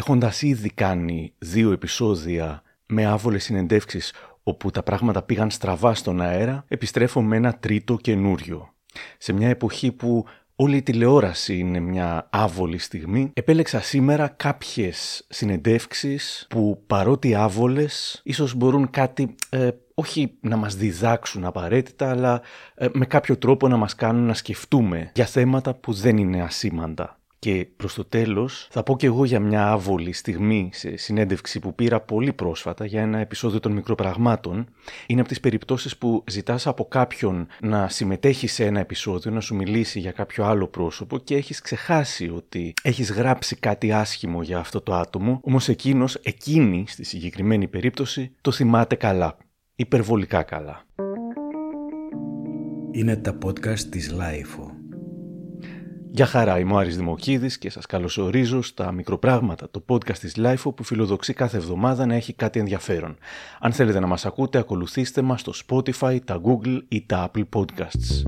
Έχοντας ήδη κάνει δύο επεισόδια με άβολες συνεντεύξεις όπου τα πράγματα πήγαν στραβά στον αέρα, επιστρέφω με ένα τρίτο καινούριο. Σε μια εποχή που όλη η τηλεόραση είναι μια άβολη στιγμή, επέλεξα σήμερα κάποιες συνεντεύξεις που παρότι άβολες, ίσως μπορούν κάτι ε, όχι να μας διδάξουν απαραίτητα, αλλά ε, με κάποιο τρόπο να μας κάνουν να σκεφτούμε για θέματα που δεν είναι ασήμαντα. Και προς το τέλος θα πω και εγώ για μια άβολη στιγμή σε συνέντευξη που πήρα πολύ πρόσφατα για ένα επεισόδιο των μικροπραγμάτων. Είναι από τις περιπτώσεις που ζητάς από κάποιον να συμμετέχει σε ένα επεισόδιο, να σου μιλήσει για κάποιο άλλο πρόσωπο και έχεις ξεχάσει ότι έχεις γράψει κάτι άσχημο για αυτό το άτομο, όμως εκείνος, εκείνη στη συγκεκριμένη περίπτωση, το θυμάται καλά. Υπερβολικά καλά. Είναι τα podcast της Lifeo. Γεια χαρά, είμαι ο Άρης Δημοκίδης και σας καλωσορίζω στα μικροπράγματα, το podcast της LIFO που φιλοδοξεί κάθε εβδομάδα να έχει κάτι ενδιαφέρον. Αν θέλετε να μας ακούτε, ακολουθήστε μας στο Spotify, τα Google ή τα Apple Podcasts.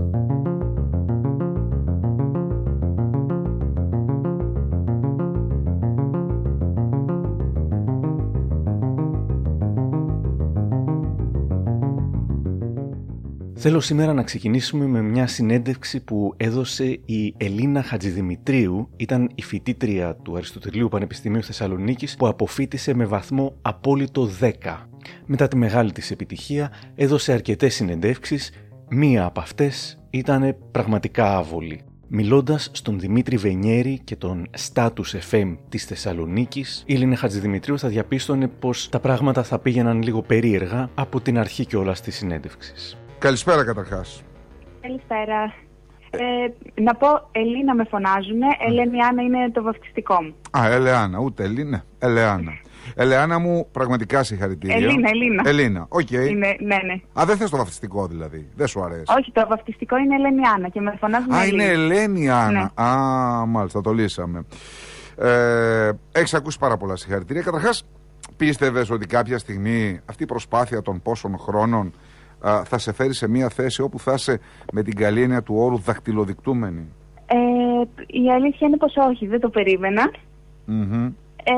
Θέλω σήμερα να ξεκινήσουμε με μια συνέντευξη που έδωσε η Ελίνα Χατζηδημητρίου, ήταν η φοιτήτρια του Αριστοτελείου Πανεπιστημίου Θεσσαλονίκης που αποφύτησε με βαθμό απόλυτο 10. Μετά τη μεγάλη της επιτυχία έδωσε αρκετές συνεντεύξεις, μία από αυτές ήταν πραγματικά άβολη. Μιλώντας στον Δημήτρη Βενιέρη και τον Status FM της Θεσσαλονίκης, η Ελίνα Χατζηδημητρίου θα διαπίστωνε πως τα πράγματα θα πήγαιναν λίγο περίεργα από την αρχή κιόλας της συνέντευξης. Καλησπέρα καταρχάς. Καλησπέρα. Ε, να πω, Ελίνα με φωνάζουν. Ελένη είναι το βαφτιστικό μου. Α, Ελεάνα, ούτε Ελίνα. Ελεάνα. Ελεάνα μου, πραγματικά συγχαρητήρια. Ελίνα, Ελίνα. Ελίνα, ok. Okay. Είναι, ναι, ναι. Α, δεν θες το βαφτιστικό δηλαδή. Δεν σου αρέσει. Όχι, το βαφτιστικό είναι Ελένη Άννα και με φωνάζουν. Α, είναι Ελένη Άννα. Ναι. Α, μάλιστα, το λύσαμε. Ε, Έχεις ακούσει πάρα πολλά συγχαρητήρια. Καταρχάς, πίστευες ότι κάποια στιγμή αυτή η προσπάθεια των πόσων χρόνων θα σε φέρει σε μια θέση όπου θα είσαι με την καλή έννοια του όρου δακτυλοδεικτούμενη. Ε, η αλήθεια είναι πως όχι, δεν το περιμενα Ε,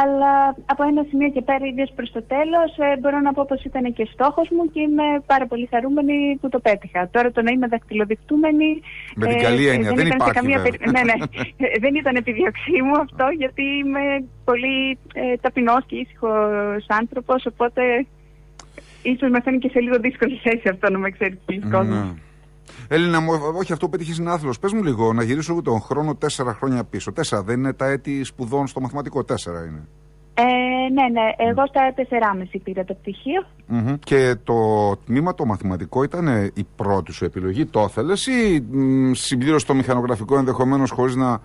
αλλά από ένα σημείο και πέρα, ιδίως προς το τέλος, ε, μπορώ να πω πως ήταν και στόχος μου και είμαι πάρα πολύ χαρούμενη που το πέτυχα. Τώρα το να είμαι δακτυλοδεικτούμενη. Με την καλή έννοια, δεν, δεν υπάρχει. Καμία ναι, ναι. δεν ήταν επιδιωξή μου αυτό, γιατί είμαι πολύ ε, ταπεινός και ήσυχος άνθρωπος. Οπότε ίσως με φαίνει και σε λίγο δύσκολη θέση αυτό να με ξέρεις πολλοί ναι. κόσμο. Έλληνα μου, όχι αυτό πέτυχες είναι άθλος. Πες μου λίγο, να γυρίσω τον χρόνο τέσσερα χρόνια πίσω. Τέσσερα δεν είναι τα έτη σπουδών στο μαθηματικό, τέσσερα είναι. Ε, ναι, ναι. Εγώ στα 4,5 πήρα το πτυχίο. Mm-hmm. Και το τμήμα το μαθηματικό ήταν η πρώτη σου επιλογή. Το ήθελε ή συμπλήρωσε το μηχανογραφικό ενδεχομένως χωρίς να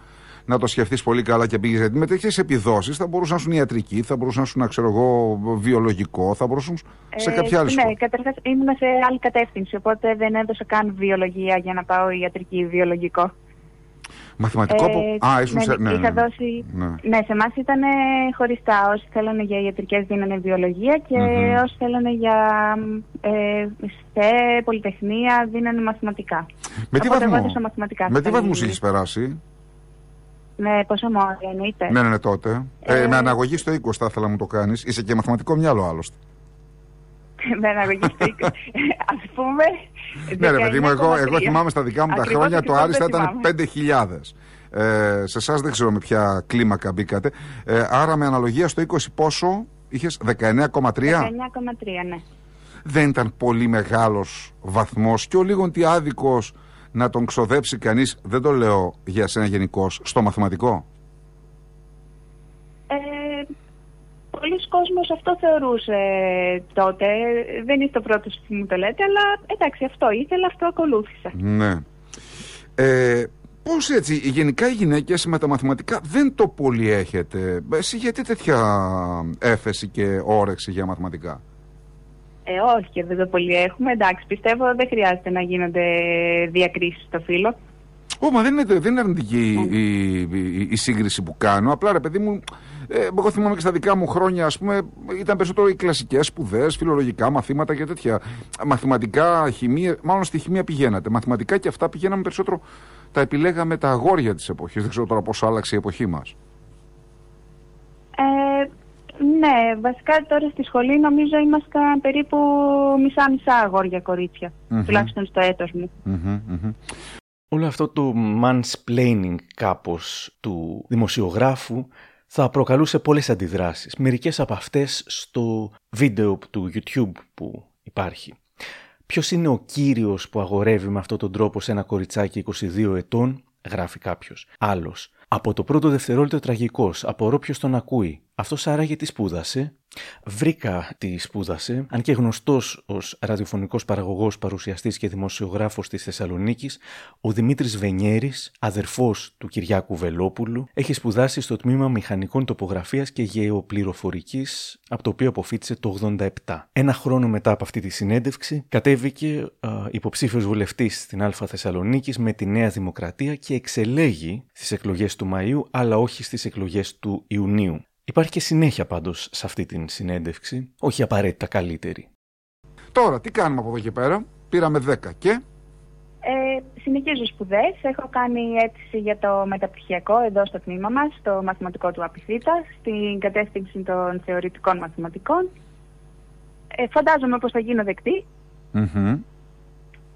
να το σκεφτείς πολύ καλά και πήγες. Γιατί με τέτοιες επιδόσεις θα μπορούσαν να σου ιατρική, θα μπορούσαν να σου, ξέρω εγώ, βιολογικό, θα μπορούσαν σε κάποια άλλη Ναι, καταρχάς ήμουν σε άλλη κατεύθυνση. Οπότε δεν έδωσα καν βιολογία για να πάω ιατρική βιολογικό. Μαθηματικό. Ε, Α, ήσουν ναι, σε. Ναι, είχα ναι. δώσει... ναι. ναι σε εμάς ήταν χωριστά. Όσοι θέλανε για ιατρικές δίνανε βιολογία και mm-hmm. όσοι θέλανε για ε, ΣΤΕ, πολυτεχνία δίνανε μαθηματικά. Με τι βαθμό, με τι βαθμούς είχε περάσει; Με πόσο μόρια εννοείται. Ναι, ναι, ναι, τότε. Ε, ε, με αναγωγή στο 20 θα ήθελα να μου το κάνεις. Είσαι και μαθηματικό μυαλό άλλωστε. με αναγωγή στο 20. Α πούμε. ναι, ρε παιδί μου, εγώ, εγώ θυμάμαι στα δικά μου τα χρόνια το Άριστα ήταν 5.000. Ε, σε εσάς δεν ξέρω με ποια κλίμακα μπήκατε. Ε, άρα με αναλογία στο 20 πόσο είχες; 19,3. 19,3 ναι. Δεν ήταν πολύ μεγάλος βαθμός και ο λίγον τι άδικος να τον ξοδέψει κανείς, δεν το λέω για σένα γενικώς, στο μαθηματικό; Ε, πολλοί κόσμος αυτό θεωρούσε τότε. Δεν είναι το πρώτος που μου το λέτε, αλλά εντάξει αυτό ήθελα, αυτό ακολούθησα. Ναι. Ε, Πώς έτσι, γενικά οι γυναίκες με τα μαθηματικά δεν το πολύ έχετε. Εσύ γιατί τέτοια έφεση και όρεξη για μαθηματικά; Ε, όχι και δεν το πολύ έχουμε. Εντάξει, πιστεύω δεν χρειάζεται να γίνονται διακρίσεις στο φύλλο. Ω, μα δεν είναι, δεν είναι αρνητική η, η, η, σύγκριση που κάνω. Απλά ρε παιδί μου, ε, εγώ θυμάμαι και στα δικά μου χρόνια, ας πούμε, ήταν περισσότερο οι κλασικές σπουδές, φιλολογικά μαθήματα και τέτοια. Μαθηματικά, χημεία, μάλλον στη χημεία πηγαίνατε. Μαθηματικά και αυτά πηγαίναμε περισσότερο, τα επιλέγαμε τα αγόρια της εποχής. Δεν ξέρω τώρα πώ άλλαξε η εποχή μας. Ναι, βασικά τώρα στη σχολή νομίζω είμαστε περίπου μισά-μισά αγόρια-κορίτσια, τουλάχιστον στο έτος μου. Όλο αυτό το mansplaining κάπως του δημοσιογράφου θα προκαλούσε πολλές αντιδράσεις. Μερικές από αυτές στο βίντεο του YouTube που υπάρχει. Ποιος είναι ο κύριος που αγορεύει με αυτόν τον τρόπο σε ένα κοριτσάκι 22 ετών, γράφει κάποιος. Άλλος. Από το πρώτο δευτερόλεπτο τραγικός. Απορώ ποιος τον ακούει. Αυτός άραγε τι σπούδασε. Βρήκα τι σπούδασε, αν και γνωστός ως ραδιοφωνικός παραγωγός, παρουσιαστής και δημοσιογράφος της Θεσσαλονίκης, ο Δημήτρης Βενιέρης, αδερφός του Κυριάκου Βελόπουλου, έχει σπουδάσει στο τμήμα Μηχανικών Τοπογραφίας και Γεωπληροφορικής, από το οποίο αποφύτησε το 87. Ένα χρόνο μετά από αυτή τη συνέντευξη, κατέβηκε υποψήφιος βουλευτής στην Α Θεσσαλονίκης με τη Νέα Δημοκρατία και εξελέγει στις εκλογές του Μαΐου, αλλά όχι στις εκλογές του Ιουνίου. Υπάρχει και συνέχεια πάντως σε αυτή την συνέντευξη, όχι απαραίτητα καλύτερη. Τώρα, τι κάνουμε από εδώ και πέρα; Πήραμε 10 και... Ε, συνεχίζω σπουδές. Έχω κάνει αίτηση για το μεταπτυχιακό εδώ στο τμήμα μας, το μαθηματικό του Απιθύτα, στην κατεύθυνση των θεωρητικών μαθηματικών. Ε, φαντάζομαι πως θα γίνω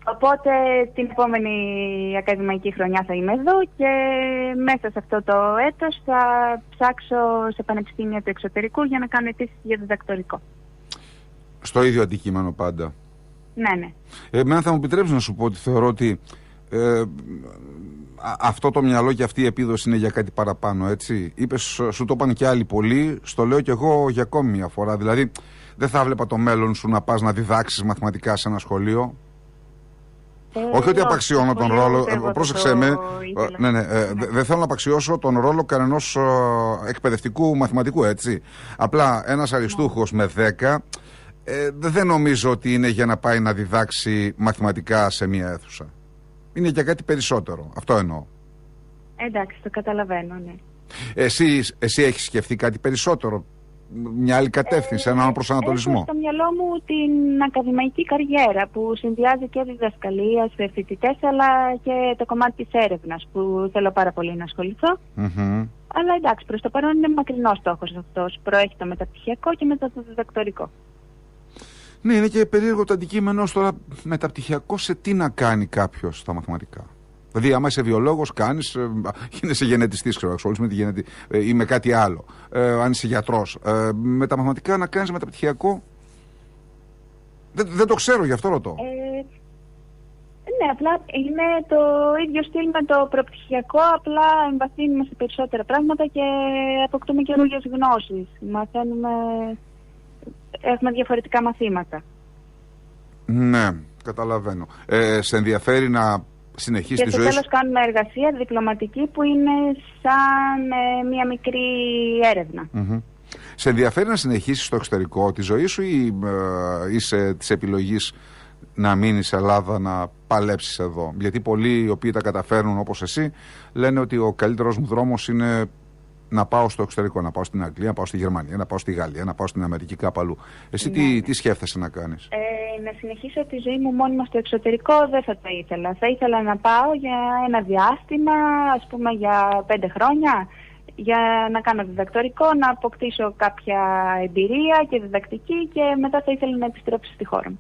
Οπότε την επόμενη ακαδημαϊκή χρονιά θα είμαι εδώ και μέσα σε αυτό το έτος θα ψάξω σε πανεπιστήμια του εξωτερικού για να κάνω αιτήσεις για διδακτορικό. Στο ίδιο αντικείμενο πάντα. Ναι, ναι. Εμένα θα μου επιτρέψεις να σου πω ότι θεωρώ ότι ε, αυτό το μυαλό και αυτή η επίδοση είναι για κάτι παραπάνω, έτσι. Είπες, σου το είπαν και άλλοι πολλοί, στο λέω και εγώ για ακόμη μια φορά. Δηλαδή, δεν θα βλέπα το μέλλον σου να πας να διδάξεις μαθηματικά σε ένα σχολείο. Ε, όχι ότι απαξιώνω τον ρόλο. Ε, πρόσεξε με. Ναι, ναι, ε, δεν θέλω να απαξιώσω τον ρόλο κανένα εκπαιδευτικού μαθηματικού, έτσι. Απλά ένας αριστούχος με 10 δεν νομίζω ότι είναι για να πάει να διδάξει μαθηματικά σε μία αίθουσα. Είναι για κάτι περισσότερο. Αυτό εννοώ. Εντάξει, το καταλαβαίνω, ναι. Εσύ, εσύ έχεις σκεφτεί κάτι περισσότερο; Μια άλλη κατεύθυνση, ε, έναν προσανατολισμό. Έχω στο μυαλό μου την ακαδημαϊκή καριέρα που συνδυάζει και διδασκαλία σε φοιτητές αλλά και το κομμάτι της έρευνας που θέλω πάρα πολύ να ασχοληθώ. Mm-hmm. Αλλά εντάξει, προς το παρόν είναι μακρινός στόχος αυτός. Προέχει το μεταπτυχιακό και μετά το διδακτορικό. Ναι, είναι και περίεργο το αντικείμενο τώρα μεταπτυχιακό σε τι να κάνει κάποιος στα μαθηματικά. Δηλαδή, άμα είσαι βιολόγος, κάνεις, ε, σε γενετιστής, ξέρω, ασχολείσαι με τη γενετη... Ε, ή με κάτι άλλο. Ε, αν είσαι γιατρός. Ε, με τα μαθηματικά να κάνεις μεταπτυχιακό. Δεν, δεν το ξέρω, γι' αυτό ρωτώ. Ε, ναι, απλά είναι το ίδιο στυλ με το προπτυχιακό, απλά εμβαθύνουμε σε περισσότερα πράγματα και αποκτούμε καινούργιες γνώσεις. Μαθαίνουμε. Έχουμε διαφορετικά μαθήματα. Ναι, καταλαβαίνω. Ε, σε ενδιαφέρει να συνεχίσει και τη ζωή Και στο τέλος κάνουμε εργασία διπλωματική που είναι σαν ε, μια μικρή έρευνα. Σε ενδιαφέρει να συνεχίσεις στο εξωτερικό τη ζωή σου ή ε, είσαι της επιλογής να μείνεις σε Ελλάδα να παλέψεις εδώ; Γιατί πολλοί οι οποίοι τα καταφέρνουν όπως εσύ λένε ότι ο καλύτερος μου δρόμος είναι να πάω στο εξωτερικό, να πάω στην Αγγλία, να πάω στη Γερμανία, να πάω στη Γαλλία, να πάω στην Αμερική, κάπου αλλού. Εσύ τι, ναι. τι σκέφτεσαι να κάνεις; Ε, να συνεχίσω τη ζωή μου μόνιμα στο εξωτερικό δεν θα το ήθελα. Θα ήθελα να πάω για ένα διάστημα, ας πούμε για πέντε χρόνια, για να κάνω διδακτορικό, να αποκτήσω κάποια εμπειρία και διδακτική και μετά θα ήθελα να επιστρέψω στη χώρα μου.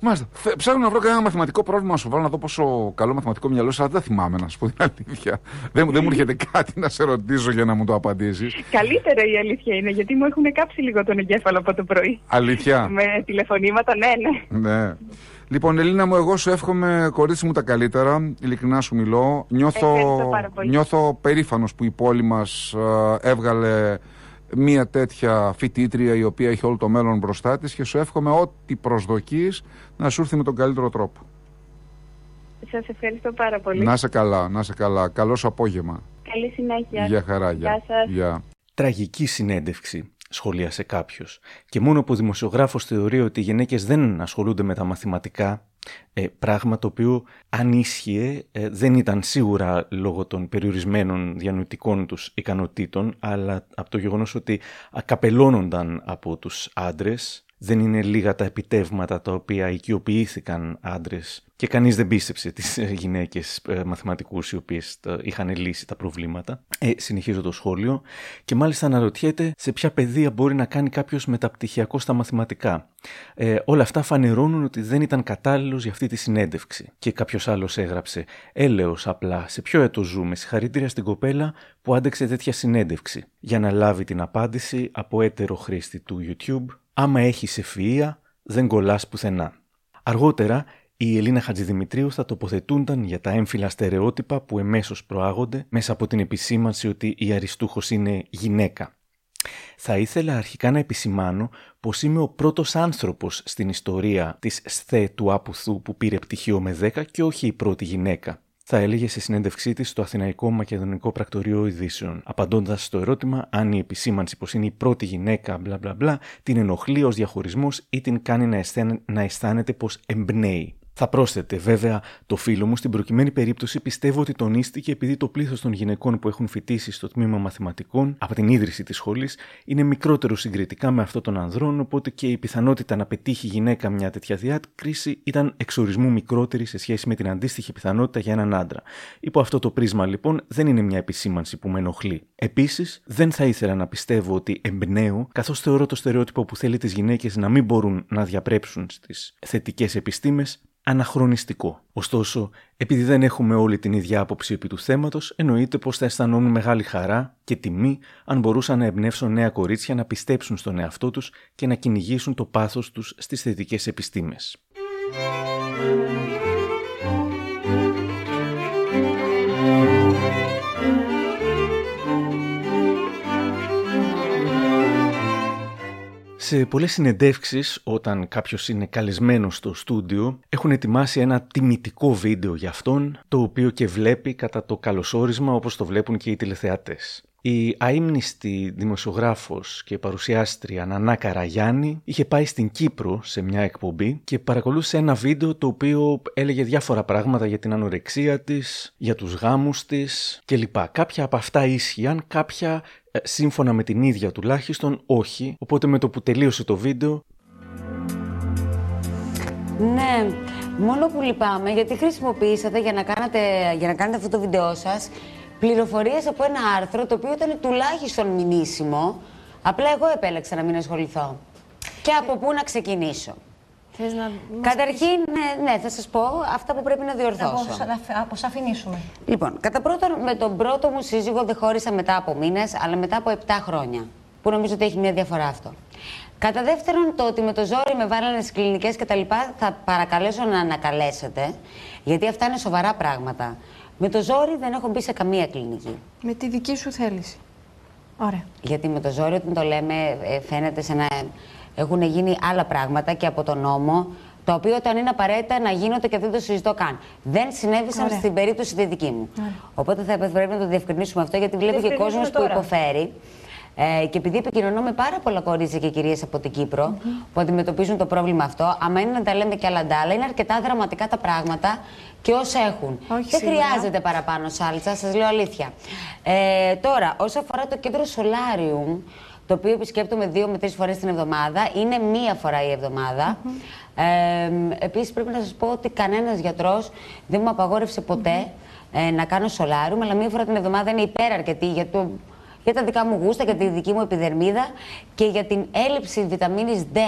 Μάλιστα. Ψάχνω να βρω κανένα μαθηματικό πρόβλημα να σου βάλω να δω πόσο καλό μαθηματικό μυαλό αλλά δεν θυμάμαι να σου πω την αλήθεια. δεν, δεν μου έρχεται κάτι να σε ρωτήσω για να μου το απαντήσεις. Καλύτερα η αλήθεια είναι, γιατί μου έχουν κάψει λίγο τον εγκέφαλο από το πρωί. Αλήθεια; Με τηλεφωνήματα, ναι, ναι. ναι. Λοιπόν, Ελίνα μου, εγώ σου εύχομαι κορίτσι μου τα καλύτερα. Ειλικρινά σου μιλώ. Νιώθω, νιώθω περήφανος που η πόλη μας ε, έβγαλε μία τέτοια φοιτήτρια η οποία έχει όλο το μέλλον μπροστά της και σου εύχομαι ό,τι προσδοκείς να σου έρθει με τον καλύτερο τρόπο. Σας ευχαριστώ πάρα πολύ. Να σε καλά, να σε καλά. Καλό σου απόγευμα. Καλή συνέχεια. Γεια χαρά. Γεια σας. Τραγική συνέντευξη σχολίασε κάποιο. Και μόνο που ο δημοσιογράφος θεωρεί ότι οι γυναίκες δεν ασχολούνται με τα μαθηματικά, ε, πράγμα το οποίο αν ίσχυε ε, δεν ήταν σίγουρα λόγω των περιορισμένων διανοητικών τους ικανοτήτων, αλλά από το γεγονός ότι ακαπελώνονταν από τους άντρες δεν είναι λίγα τα επιτεύγματα τα οποία οικειοποιήθηκαν άντρες και κανείς δεν πίστεψε τις ε, γυναίκες ε, μαθηματικούς οι οποίες είχαν λύσει τα προβλήματα. Ε, συνεχίζω το σχόλιο και μάλιστα αναρωτιέται σε ποια παιδεία μπορεί να κάνει κάποιος μεταπτυχιακό στα μαθηματικά. Ε, όλα αυτά φανερώνουν ότι δεν ήταν κατάλληλος για αυτή τη συνέντευξη. Και κάποιος άλλος έγραψε «Έλεος απλά, σε ποιο έτος ζούμε, συγχαρητήρια στην κοπέλα που άντεξε τέτοια συνέντευξη» για να λάβει την απάντηση από έτερο χρήστη του YouTube «Άμα έχεις ευφυΐα, δεν κολλάς πουθενά». Αργότερα, η Ελίνα Χατζηδημητρίους θα τοποθετούνταν για τα έμφυλα στερεότυπα που εμέσως προάγονται μέσα από την επισήμανση ότι η αριστούχος είναι γυναίκα. Θα ήθελα αρχικά να επισημάνω πως είμαι ο πρώτος άνθρωπος στην ιστορία της ΣΘΕ του Άπουθου που πήρε πτυχίο με 10 και όχι η πρώτη γυναίκα. Θα έλεγε σε συνέντευξή της στο Αθηναϊκό Μακεδονικό Πρακτορείο Ειδήσεων, απαντώντας στο ερώτημα αν η επισήμανση πως είναι η πρώτη γυναίκα, μπλα μπλα μπλα, την ενοχλεί ως διαχωρισμός ή την κάνει να αισθάνεται πως εμπνέει. Θα πρόσθετε, βέβαια, το φίλο μου στην προκειμένη περίπτωση πιστεύω ότι τονίστηκε επειδή το πλήθος των γυναικών που έχουν φοιτήσει στο τμήμα μαθηματικών από την ίδρυση της σχολής είναι μικρότερο συγκριτικά με αυτό των ανδρών, οπότε και η πιθανότητα να πετύχει γυναίκα μια τέτοια διάκριση ήταν εξορισμού μικρότερη σε σχέση με την αντίστοιχη πιθανότητα για έναν άντρα. Υπό αυτό το πρίσμα, λοιπόν, δεν είναι μια επισήμανση που με ενοχλεί. Επίσης, δεν θα ήθελα να πιστεύω ότι εμπνέω, καθώς θεωρώ το στερεότυπο που θέλει τις γυναίκες να μην μπορούν να διαπρέψουν στις θετικές επιστήμες αναχρονιστικό. Ωστόσο, επειδή δεν έχουμε όλη την ίδια άποψη επί του θέματος, εννοείται πως θα αισθανόμουν μεγάλη χαρά και τιμή αν μπορούσαν να εμπνεύσουν νέα κορίτσια να πιστέψουν στον εαυτό τους και να κυνηγήσουν το πάθος τους στις θετικές επιστήμες. Σε πολλές συνεντεύξεις, όταν κάποιος είναι καλεσμένος στο στούντιο, έχουν ετοιμάσει ένα τιμητικό βίντεο για αυτόν, το οποίο και βλέπει κατά το καλωσόρισμα όπως το βλέπουν και οι τηλεθεατές. Η αείμνηστη δημοσιογράφος και παρουσιάστρια Νανά Καραγιάννη είχε πάει στην Κύπρο σε μια εκπομπή και παρακολούθησε ένα βίντεο το οποίο έλεγε διάφορα πράγματα για την ανορεξία της, για τους γάμους της κλπ. Κάποια από αυτά ίσχυαν, κάποια ε, σύμφωνα με την ίδια τουλάχιστον όχι, οπότε με το που τελείωσε το βίντεο... Ναι, μόνο που λυπάμαι γιατί χρησιμοποιήσατε για να, κάνετε, για να κάνετε αυτό το βίντεο σας πληροφορίες από ένα άρθρο το οποίο ήταν τουλάχιστον μηνύσιμο. Απλά εγώ επέλεξα να μην ασχοληθώ. Και από πού να ξεκινήσω; Θες να Καταρχήν, ναι, ναι, θα σας πω αυτά που πρέπει να διορθώσω. Να αποσαφηνίσουμε. Λοιπόν, κατά πρώτον, με τον πρώτο μου σύζυγο δεν χώρισα μετά από μήνες, αλλά μετά από 7 χρόνια. Που νομίζω ότι έχει μια διαφορά αυτό. Κατά δεύτερον, το ότι με το ζόρι με βάλανε στις κλινικές κτλ. θα παρακαλέσω να ανακαλέσετε, γιατί αυτά είναι σοβαρά πράγματα. Με το ζόρι δεν έχω μπει σε καμία κλινική. Με τη δική σου θέληση. Ωραία. Γιατί με το ζόρι, όταν το λέμε, ε, φαίνεται σαν να έχουν γίνει άλλα πράγματα και από τον νόμο, τα οποία όταν είναι απαραίτητα να γίνονται και δεν το συζητώ καν. Δεν συνέβησαν Ωραία. στην περίπτωση τη δική μου. Ωραία. Οπότε θα πρέπει να το διευκρινίσουμε αυτό, γιατί βλέπει και κόσμος που υποφέρει. Ε, και επειδή επικοινωνώ με πάρα πολλά κορίτσια και κυρίες από την Κύπρο που αντιμετωπίζουν το πρόβλημα αυτό, άμα είναι να τα λέμε και άλλα ντάλα, είναι αρκετά δραματικά τα πράγματα και όσα έχουν. Όχι Δεν χρειάζεται παραπάνω σάλτσα, σας λέω αλήθεια. Ε, τώρα, όσο αφορά το κέντρο Solarium, το οποίο επισκέπτομαι δύο με τρεις φορές την εβδομάδα, είναι μία φορά η εβδομάδα. Mm -hmm. ε, Επίσης, πρέπει να σας πω ότι κανένας γιατρός δεν μου απαγόρευσε ποτέ ε, να κάνω σολάριουμ, αλλά μία φορά την εβδομάδα είναι υπεραρκετή για το για τα δικά μου γούστα, για τη δική μου επιδερμίδα και για την έλλειψη βιταμίνης D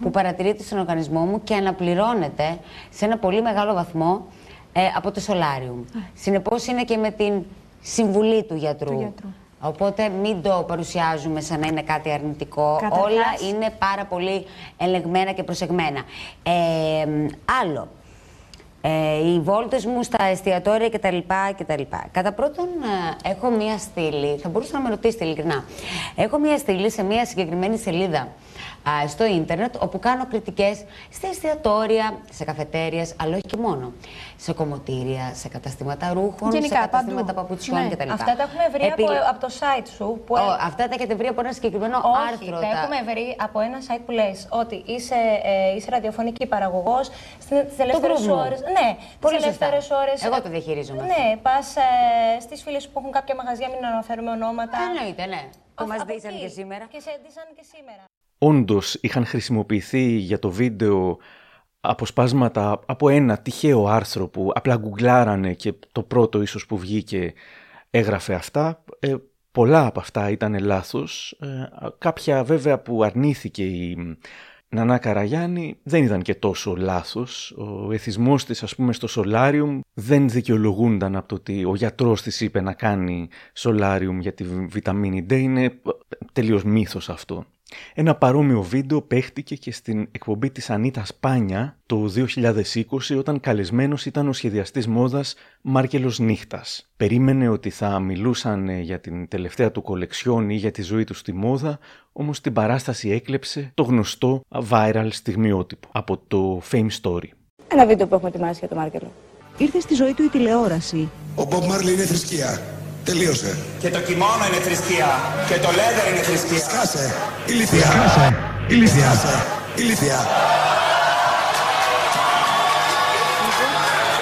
που παρατηρείται στον οργανισμό μου και αναπληρώνεται σε ένα πολύ μεγάλο βαθμό ε, από το σολάριουμ. Mm. Συνεπώς είναι και με την συμβουλή του γιατρού. γιατρού. Οπότε μην το παρουσιάζουμε σαν να είναι κάτι αρνητικό. Όλα είναι πάρα πολύ ελεγμένα και προσεγμένα. Ε, άλλο ε, οι βόλτες μου στα εστιατόρια κτλ. κτλ. Κατά πρώτον, ε, έχω μία στήλη, θα μπορούσατε να με ρωτήσετε ειλικρινά. Έχω μία στήλη σε μία συγκεκριμένη σελίδα α, στο ίντερνετ, όπου κάνω κριτικές στα εστιατόρια, σε καφετέριες, αλλά όχι και μόνο. Σε κομμωτήρια, σε καταστήματα ρούχων, Γενικά, σε καταστήματα παντού. παπουτσιών ναι. κτλ. Αυτά τα έχουμε βρει Επί... από, από, το site σου. Που... Oh, αυτά τα έχετε βρει από ένα συγκεκριμένο όχι, άρθρο. τα έχουμε βρει από ένα site που λες ότι είσαι, ε, είσαι ραδιοφωνική παραγωγός στις ελεύθερες ώρες. Ναι, Πολύ ελεύθερες ώρες. Εγώ το διαχειρίζομαι. Ναι, πας ε, στις φίλες που έχουν κάποια μαγαζιά, μην αναφέρουμε ονόματα. Εννοείται, ναι. Που μας ντύσαν και σήμερα. Και σε ντύσαν και σήμερα. Όντως είχαν χρησιμοποιηθεί για το βίντεο αποσπάσματα από ένα τυχαίο άρθρο που απλά γκουγκλάρανε και το πρώτο ίσως που βγήκε έγραφε αυτά. Ε, πολλά από αυτά ήταν λάθος. Ε, κάποια βέβαια που αρνήθηκε η Νανά Καραγιάννη δεν ήταν και τόσο λάθος. Ο εθισμός της ας πούμε στο σολάριουμ δεν δικαιολογούνταν από το ότι ο γιατρός της είπε να κάνει σολάριουμ για τη βιταμίνη D. Είναι τελείως μύθος αυτό. Ένα παρόμοιο βίντεο παίχτηκε και στην εκπομπή της Ανίτα Σπάνια το 2020 όταν καλεσμένος ήταν ο σχεδιαστής μόδας Μάρκελος Νύχτας. Περίμενε ότι θα μιλούσαν για την τελευταία του κολεξιόν ή για τη ζωή τους στη μόδα, όμως την παράσταση έκλεψε το γνωστό viral στιγμιότυπο από το Fame Story. Ένα βίντεο που έχουμε ετοιμάσει για τον Μάρκελο. Ήρθε στη ζωή του η τηλεόραση. Ο Bob Marley είναι θρησκεία. Τελείωσε. Και το κιμόνο είναι θρησκεία. Και το λέδερ είναι θρησκεία. Σκάσε. Ηλίθεια. Σκάσε. Ηλίθεια. Ηλίθεια.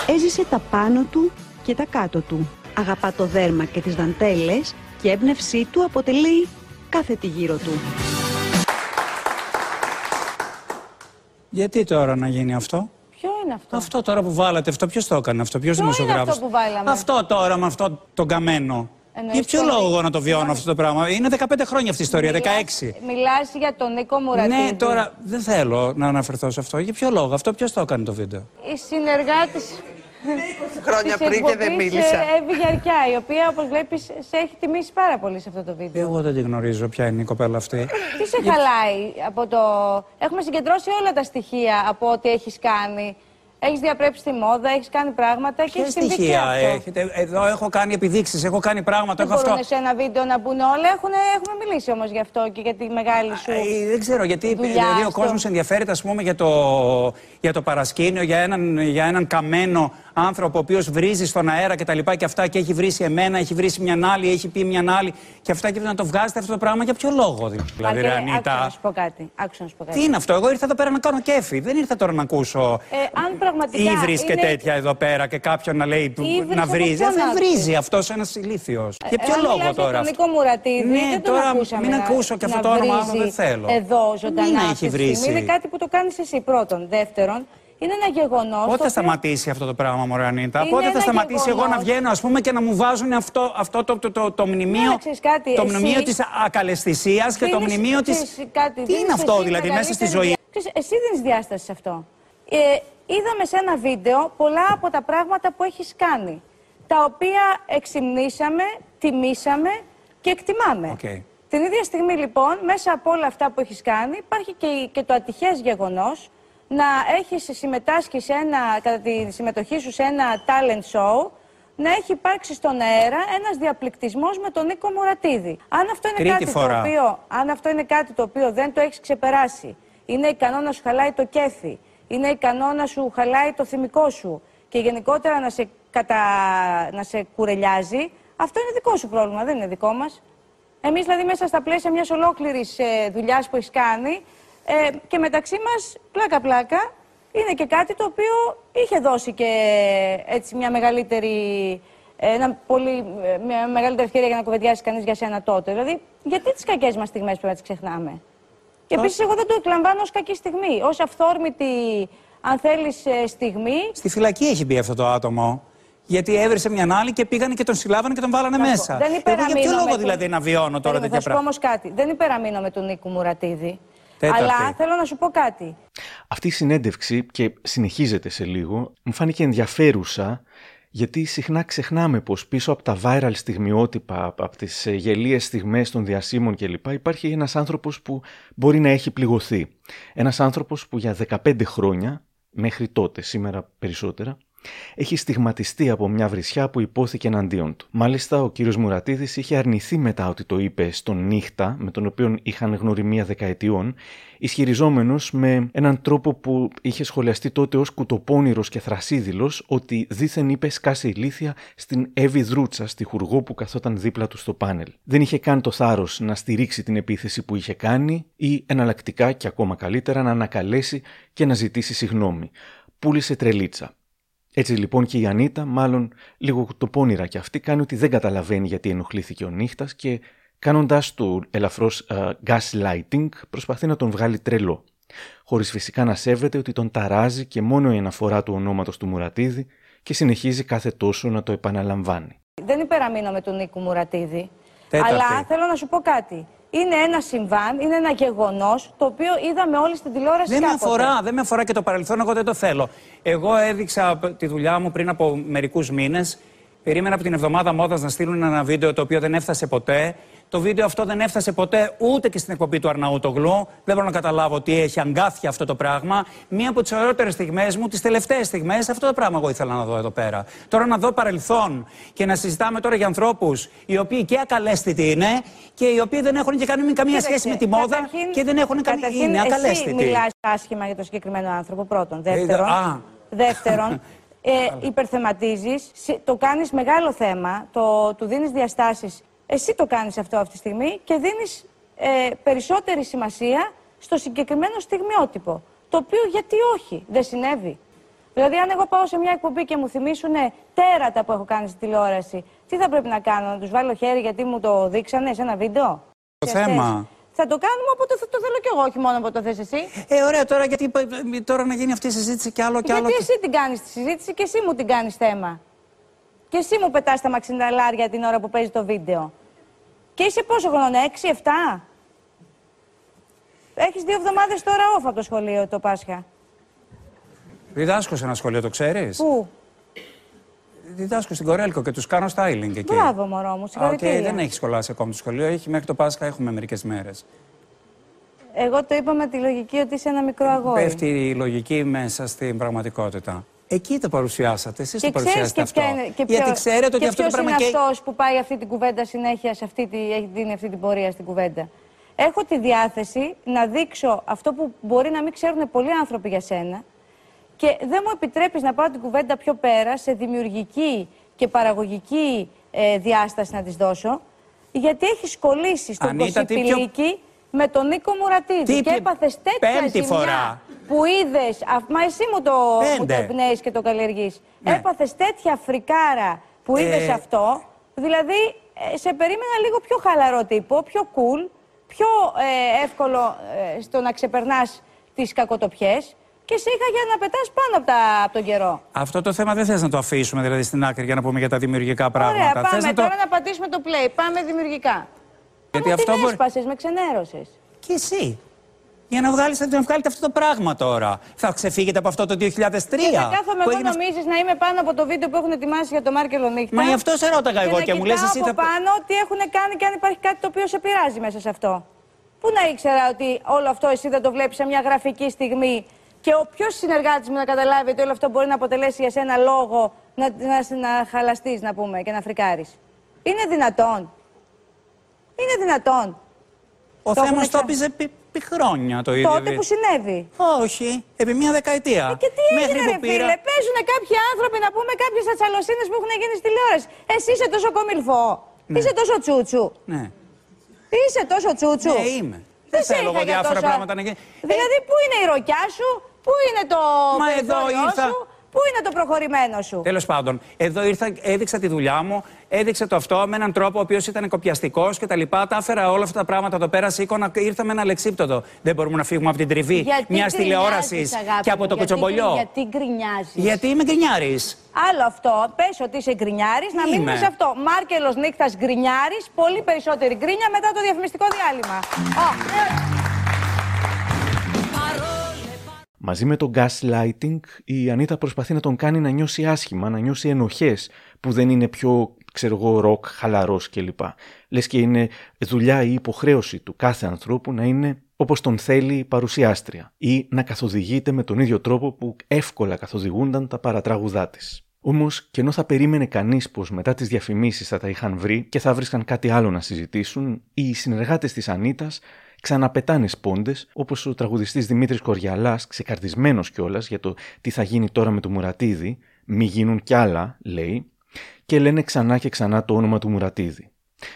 Έζησε τα πάνω του και τα κάτω του. Αγαπά το δέρμα και τις δαντέλες και η έμπνευσή του αποτελεί κάθε τη γύρω του. Γιατί τώρα να γίνει αυτό; Ποιο είναι αυτό; Αυτό τώρα που βάλατε, αυτό ποιος το έκανε αυτό, ποιος δημοσιογράφος; αυτό που βάλαμε; Αυτό τώρα με αυτό τον καμένο. Εννοείς Για ποιο το- λόγο να το βιώνω αυτό το πράγμα; Είναι 15 χρόνια αυτή η ιστορία, 16. Μιλάς για τον Νίκο Μουρατίδη. Ναι, τώρα δεν θέλω να αναφερθώ σε αυτό. Για ποιο λόγο, αυτό ποιος το έκανε το βίντεο; Η συνεργάτης χρόνια της πριν και δεν εκπομπής, μίλησα. ε, Εύη Γιαρκιά, η οποία όπως βλέπεις σε έχει τιμήσει πάρα πολύ σε αυτό το βίντεο. Εγώ δεν τη γνωρίζω ποια είναι η κοπέλα αυτή. Τι σε χαλάει από το... Έχουμε συγκεντρώσει όλα τα στοιχεία από ό,τι έχεις κάνει. Έχεις διαπρέψει τη μόδα, έχεις κάνει πράγματα και Ποια έχεις συμβεί και στοιχεία αυτό. έχετε; Εδώ έχω κάνει επιδείξεις, έχω κάνει πράγματα, Δεν έχω αυτό. μπορούν σε ένα βίντεο να μπουν όλα. Έχουν, έχουμε μιλήσει όμως γι' αυτό και για τη μεγάλη σου Ε, δεν ξέρω γιατί δουλειά δηλαδή, ο στο- κόσμος ενδιαφέρεται ας πούμε, για, το, για το παρασκήνιο, για έναν, για έναν καμένο άνθρωπο ο οποίος βρίζει στον αέρα και τα λοιπά και αυτά και έχει βρίσει εμένα, έχει βρίσει μια άλλη, έχει πει μια άλλη και αυτά και να το βγάζετε αυτό το πράγμα για ποιο λόγο. Δηλαδή, Μάρκελε, ρε άκουσα Ανίτα. να σου πω κάτι. Άκουσα να σου πω κάτι. Τι είναι αυτό, εγώ ήρθα εδώ πέρα να κάνω κέφι. Δεν ήρθα τώρα να ακούσω Ε, αν πραγματικά ύβρι και είναι- τέτοια εδώ πέρα και κάποιον να λέει που- Ύβρις να από βρίζει. ποιον Δεν άκουσες; βρίζει αυτός ένας ηλίθιος. Για ποιο Εάν λόγο μιλάς για τώρα τον αυτό. Νίκο Μουρατίδη, Ναι, δεν τον τώρα ακούσαμε μην να- ακούσω και αυτό να το όνομα, βρίζει δεν θέλω. Εδώ ζωντανά. Μην αυτή έχει τη στιγμή. βρίσει. Είναι κάτι που το κάνεις εσύ πρώτον. Δεύτερον, είναι ένα γεγονός. Πότε το θα οποίο- σταματήσει αυτό το πράγμα, Μωρέ Ανίτα; Είναι Πότε θα ένα σταματήσει; Εγώ να γεγονός. βγαίνω, ας πούμε, και να μου βάζουν αυτό, αυτό το, το, το, το μνημείο. Ναι, ξέρεις κάτι, το εσύ μνημείο της ακαλαισθησίας και το Δίνεις- μνημείο τη. ξέρεις κάτι, Τι είναι δίνεις αυτό εσύ δηλαδή μέσα στη μεγαλύτερη ζωή; διά- Ξέρεις, εσύ δίνεις διάστασης σε αυτό. Ε, είδαμε σε ένα βίντεο πολλά από τα πράγματα που έχεις κάνει. Τα οποία εξυμνήσαμε, τιμήσαμε και εκτιμάμε. Οκ. Την ίδια στιγμή λοιπόν, μέσα από όλα αυτά που έχεις κάνει, υπάρχει και, η- και το ατυχές γεγονός να έχεις συμμετάσχει σε ένα, κατά τη συμμετοχή σου σε ένα talent show, να έχει υπάρξει στον αέρα ένας διαπληκτισμός με τον Νίκο Μουρατίδη. Αν αυτό είναι, Τρίτη κάτι φορά. το οποίο, αν αυτό είναι κάτι το οποίο δεν το έχεις ξεπεράσει, είναι ικανό να σου χαλάει το κέφι, είναι ικανό να σου χαλάει το θυμικό σου και γενικότερα να σε, κατα... να σε κουρελιάζει, αυτό είναι δικό σου πρόβλημα, δεν είναι δικό μας. Εμείς δηλαδή μέσα στα πλαίσια μιας ολόκληρης ε, δουλειάς που έχεις κάνει ε, και μεταξύ μας πλάκα-πλάκα είναι και κάτι το οποίο είχε δώσει και έτσι μια μεγαλύτερη, ε, ένα πολύ, ε, μια μεγαλύτερη ευκαιρία για να κουβεντιάσεις κανείς για σένα τότε. Δηλαδή, γιατί τις κακές μας στιγμές πρέπει να τις ξεχνάμε; Και επίσης, εγώ δεν το εκλαμβάνω ως κακή στιγμή. Ω αυθόρμητη, αν θέλεις, στιγμή. Στη φυλακή έχει μπει αυτό το άτομο. Γιατί έβρισε μια άλλη και πήγανε και τον συλλάβανε και τον βάλανε Να σου πω, μέσα. Δεν Εγώ υπεραμείνω για ποιο με λόγο τον- δηλαδή να βιώνω τώρα Περίμενε, τέτοια Θα σου πω πράγματα; όμως κάτι. Δεν υπεραμείνω με τον Νίκο Μουρατίδη. Τέταρτη. Αλλά θέλω να σου πω κάτι. Αυτή η συνέντευξη, και συνεχίζεται σε λίγο, μου φάνηκε ενδιαφέρουσα γιατί συχνά ξεχνάμε πως πίσω από τα viral στιγμιότυπα, από τις ε, γελίες στιγμές των διασύμων κλπ. υπάρχει ένας άνθρωπος που μπορεί να έχει πληγωθεί. Ένας άνθρωπος που για 15 χρόνια, μέχρι τότε, σήμερα περισσότερα, έχει στιγματιστεί από μια βρισιά που υπόθηκε εναντίον του. Μάλιστα, ο κύριος Μουρατίδης είχε αρνηθεί μετά ότι το είπε στον Νύχτα, με τον οποίο είχαν γνωριμία δεκαετιών, ισχυριζόμενος με έναν τρόπο που είχε σχολιαστεί τότε ως κουτοπώνηρος και θρασίδηλος ότι δήθεν είπε σκάσε ηλίθια στην Εύη Δρούτσα, στη χουργό που καθόταν δίπλα του στο πάνελ. Δεν είχε καν το θάρρος να στηρίξει την επίθεση που είχε κάνει ή εναλλακτικά και ακόμα καλύτερα να ανακαλέσει και να ζητήσει συγγνώμη. Πούλησε τρελίτσα. Έτσι λοιπόν και η Ανίτα, μάλλον λίγο το πόνιρα κι αυτή, κάνει ότι δεν καταλαβαίνει γιατί ενοχλήθηκε ο νύχτας και Κάνοντα το ελαφρώς uh, gaslighting, προσπαθεί να τον βγάλει τρελό. Χωρίς φυσικά να σέβεται ότι τον ταράζει και μόνο η αναφορά του ονόματος του Μουρατίδη και συνεχίζει κάθε τόσο να το επαναλαμβάνει. Δεν υπεραμείνω με τον Νίκο Μουρατίδη. Αλλά θέλω να σου πω κάτι. Είναι ένα συμβάν, είναι ένα γεγονός το οποίο είδαμε όλοι στην τηλεόραση. Δεν κάποτε. με αφορά, δεν με αφορά και το παρελθόν, εγώ δεν το θέλω. Εγώ έδειξα τη δουλειά μου πριν από μερικούς μήνες. Περίμενα από την εβδομάδα μόδας να στείλουν ένα βίντεο το οποίο δεν έφτασε ποτέ. Το βίντεο αυτό δεν έφτασε ποτέ ούτε και στην εκπομπή του Αρναούτογλου. Δεν μπορώ να καταλάβω τι έχει αγκάθια αυτό το πράγμα. Μία από τις ωραιότερες στιγμές μου, τις τελευταίες στιγμές, αυτό το πράγμα εγώ ήθελα να δω εδώ πέρα. Τώρα να δω παρελθόν και να συζητάμε τώρα για ανθρώπους οι οποίοι και ακαλέστητοι είναι και οι οποίοι δεν έχουν και καμία Κοίταξε, σχέση με τη μόδα και δεν έχουν καμία. καταρχήν Είναι Εσύ ακαλέστητοι. μιλάς άσχημα για τον συγκεκριμένο άνθρωπο, πρώτον. Ε, Δεύτερον, α. δεύτερον ε, υπερθεματίζεις, συ- το κάνεις μεγάλο θέμα, το, του δίνεις διαστάσεις. Εσύ το κάνεις αυτό αυτή τη στιγμή και δίνεις ε, περισσότερη σημασία στο συγκεκριμένο στιγμιότυπο. Το οποίο γιατί όχι, δεν συνέβη. Δηλαδή, αν εγώ πάω σε μια εκπομπή και μου θυμίσουν τέρατα που έχω κάνει στη τηλεόραση, τι θα πρέπει να κάνω, να τους βάλω χέρι γιατί μου το δείξανε σε ένα βίντεο; Το Για θέμα. αυτές. Θα το κάνουμε όποτε θα το θέλω κι εγώ, όχι μόνο όποτε το θες εσύ. Ε, ωραία, τώρα γιατί είπα- ε, τώρα να γίνει αυτή η συζήτηση κι άλλο κι άλλο. Γιατί και- εσύ την κάνεις τη συζήτηση και εσύ μου την κάνεις θέμα. Και εσύ μου πετάς τα μαξιναλάρια την ώρα που παίζει το βίντεο. Και είσαι πόσο χρόνο, 6-7. Έχεις δύο εβδομάδες τώρα off από το σχολείο το Πάσχα. Διδάσκω σε ένα σχολείο, το ξέρεις; Πού; Διδάσκω στην Κορέλκο και τους κάνω styling εκεί. Μπράβο μωρό μου, Α, οκ, συγχαρητήρια. δεν έχεις σχολάσει ακόμα το σχολείο. Έχει μέχρι το Πάσχα έχουμε μερικές μέρες. Εγώ το είπα με τη λογική ότι είσαι ένα μικρό αγόρι. Πέφτει η λογική μέσα στην πραγματικότητα. Εκεί το παρουσιάσατε. Εσείς το Και ξέρεις παρουσιάσετε και, αυτό. ποια είναι, και, Γιατί ποιο- ξέρετε ότι και αυτό το ποιος πράγμα είναι και. αυτός που πάει αυτή την κουβέντα συνέχεια, σε αυτή τη, έχει δίνει αυτή την πορεία στην κουβέντα. Έχω τη διάθεση να δείξω αυτό που μπορεί να μην ξέρουν πολλοί άνθρωποι για σένα και δεν μου επιτρέπεις να πάω την κουβέντα πιο πέρα σε δημιουργική και παραγωγική ε, διάσταση να της δώσω γιατί έχει κολλήσει στον Ανίτα, τι πιο- Κωσιπηλίκη με τον Νίκο Μουρατίδη Τι και πιο- έπαθες τέτοια Πέμπτη ζημιά φορά. Που είδες. Μα εσύ μου το, μου το Πέντε. εμπνέεις και το καλλιεργείς. Ναι. Έπαθες τέτοια φρικάρα που είδες Ε. αυτό. Δηλαδή, ε, σε περίμενα λίγο πιο χαλαρό τύπο, πιο cool, πιο ε, εύκολο ε, στο να ξεπερνάς τις κακοτοπιές και σε είχα για να πετάς πάνω από, τα, από τον καιρό. Αυτό το θέμα δεν θες να το αφήσουμε δηλαδή στην άκρη για να πούμε για τα δημιουργικά πράγματα. Ωραία, Θες πάμε να το... τώρα να πατήσουμε το play. Πάμε δημιουργικά. Γιατί Μου αυτό την μπορεί. έσπασες, με ξενέρωσες. Και εσύ. Για να, βγάλεις, να βγάλετε αυτό το πράγμα τώρα. Θα ξεφύγετε από αυτό το 2003. Και θα κάθομαι που εγώ έγινε αυτό- νομίζεις να είμαι πάνω από το βίντεο που έχουν ετοιμάσει για το Μάρκελο Νύχτα. Μα γι' αυτό σε ρώταγα εγώ να και μου λες κοιτάω εσύ από θα- πάνω τι έχουν κάνει και αν υπάρχει κάτι το οποίο σε πειράζει μέσα σε αυτό. Πού να ήξερα ότι όλο αυτό εσύ δεν το βλέπεις σε μια γραφική στιγμή και ο ποιος συνεργάτης μου να καταλάβει ότι όλο αυτό μπορεί να αποτελέσει για σένα λόγο να, να, να χαλαστείς, να πούμε, και να φρικάρεις. Είναι δυνατόν. Είναι δυνατόν. Ο Το Θέμος έχουμε το ξα- έπιζε επί, επί χρόνια το ίδιο. Τότε που συνέβη. Όχι, επί μία δεκαετία. Ε, Και τι Μέχρι έγινε, που ρε πήρα- φίλε, παίζουν κάποιοι άνθρωποι να πούμε κάποιες ατσαλοσύνε που έχουν γίνει στη τηλεόραση. Εσύ είσαι τόσο κομιλφό. Ναι. Είσαι τόσο τσούτσου. Ναι, Είσαι τόσο τσούτσου. ναι είμαι. Δεν Δεν σε θέλω είχα εγώ για διάφορα τόσο- πράγματα να γίνει. Δηλαδή, πού είναι η ροκιά σου, πού είναι το Μα εδώ περιθώριό ήρθα- σου, πού είναι το προχωρημένο σου; Τέλος πάντων, εδώ ήρθα, έδειξα τη δουλειά μου, έδειξα το αυτό με έναν τρόπο ο οποίος ήταν κοπιαστικός και τα λοιπά. Τα έφερα όλα αυτά τα πράγματα εδώ πέρα σε εικόνα. Ήρθα με ένα λεξίπτωτο. Δεν μπορούμε να φύγουμε από την τριβή Γιατί μιας γκρινιάζεις, τηλεόρασης αγάπη και από μου, το γιατί- κοτσομπολιό. Γιατί γκρινιάζεις; Γιατί είμαι γκρινιάρη. Άλλο αυτό. Πες ότι είσαι γκρινιάρης, να Είμαι. μείνουμε σε αυτό. Μάρκελος νύχτας γκρινιάρης, πολύ περισσότερη γκρίνια μετά το διαφημιστικό διάλειμμα. Ω, Μαζί με το gaslighting, η Ανίτα προσπαθεί να τον κάνει να νιώσει άσχημα, να νιώσει ενοχές που δεν είναι πιο, ξέρω εγώ, ροκ, χαλαρός κλπ. Λες και είναι δουλειά ή υποχρέωση του κάθε ανθρώπου να είναι όπως τον θέλει η παρουσιάστρια ή να καθοδηγείται με τον ίδιο τρόπο που εύκολα καθοδηγούνταν τα παρατράγουδά της. Όμως, και ενώ θα περίμενε κανείς πως μετά τις διαφημίσεις θα τα είχαν βρει και θα βρίσκαν κάτι άλλο να συζητήσουν, οι συνεργάτες της Ανίτας ξαναπετάνε σπόντε, όπως ο τραγουδιστής Δημήτρης Κοριαλάς, ξεκαρδισμένο κιόλας για το τι θα γίνει τώρα με το Μουρατίδη, μη γίνουν κι άλλα, λέει, και λένε ξανά και ξανά το όνομα του Μουρατίδη.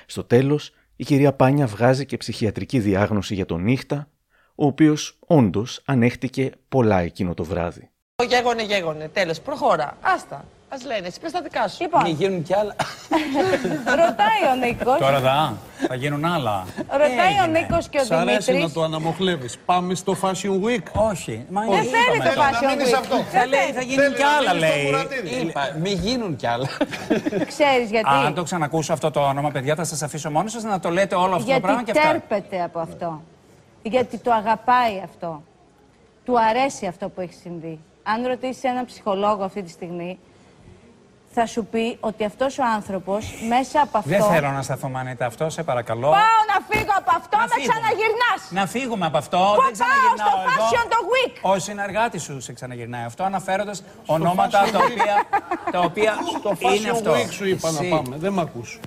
Στο τέλος, η κυρία Πάνια βγάζει και ψυχιατρική διάγνωση για τον νύχτα, ο οποίος όντως ανέχτηκε πολλά εκείνο το βράδυ. Γέγονε, γέγονε. Τέλος, προχώρα. Άστα. Λένε, εσύ πες τα δικά σου. Λοιπόν. Μην γίνουν κι άλλα. Ρωτάει ο Νίκος. Τώρα δα, θα γίνουν άλλα. Ρωτάει ο Νίκος και ο Σ' αρέσει Δημήτρης. να το αναμοχλεύεις. Πάμε στο Fashion Week. Όχι. Μα Δεν θέλει το Fashion Week. Θα λέει, θα γίνουν κι άλλα, λέει. Είπα, μην γίνουν κι άλλα. Ξέρεις γιατί; Α, αν το ξανακούσω αυτό το όνομα, παιδιά, θα σας αφήσω μόνο σας να το λέτε όλο αυτό το πράγμα Γιατί και αυτά. τέρπεται από αυτό. Γιατί το αγαπάει αυτό. Του αρέσει αυτό που έχει συμβεί. Αν ρωτήσεις έναν ψυχολόγο αυτή τη στιγμή, θα σου πει ότι αυτός ο άνθρωπος μέσα από αυτό... Δεν θέλω να σταθώ μανίτα αυτό, σε παρακαλώ. Πάω να φύγω από αυτό, με φύγουμε. ξαναγυρνάς! Να φύγουμε από αυτό. Πού δεν ξαναγυρνάω πάω, στο εδώ. Fashion το Week! Ο συνεργάτης σου σε ξαναγυρνάει αυτό, αναφέροντας ονόματα τα οποία, τα οποία Στο είναι Fashion αυτό. Week σου είπα Εσύ. να πάμε. Δεν μ' ακούς.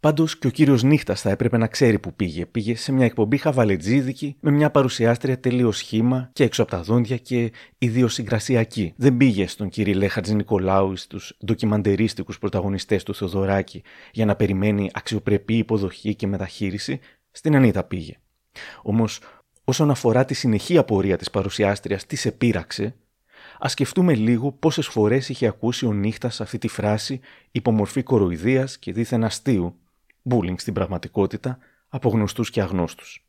Πάντως και ο κύριος Νύχτας θα έπρεπε να ξέρει που πήγε. Πήγε σε μια εκπομπή χαβαλετζίδικη με μια παρουσιάστρια τελείως σχήμα και έξω από τα δόντια και ιδιοσυγκρασιακή. Δεν πήγε στον Κυριλέ Χατζη Νικολάου ή στους ντοκιμαντερίστικους πρωταγωνιστές του Θεοδωράκη για να περιμένει αξιοπρεπή υποδοχή και μεταχείριση. Στην Ανίτα πήγε. Όμως, όσον αφορά τη συνεχή απορία της παρουσιάστριας, τι σε πείραξε, Α σκεφτούμε λίγο πόσες φορές είχε ακούσει ο νύχτας αυτή τη φράση υπομορφή κοροϊδίας και δίθεν αστείου, bullying στην πραγματικότητα, από γνωστούς και αγνώστους.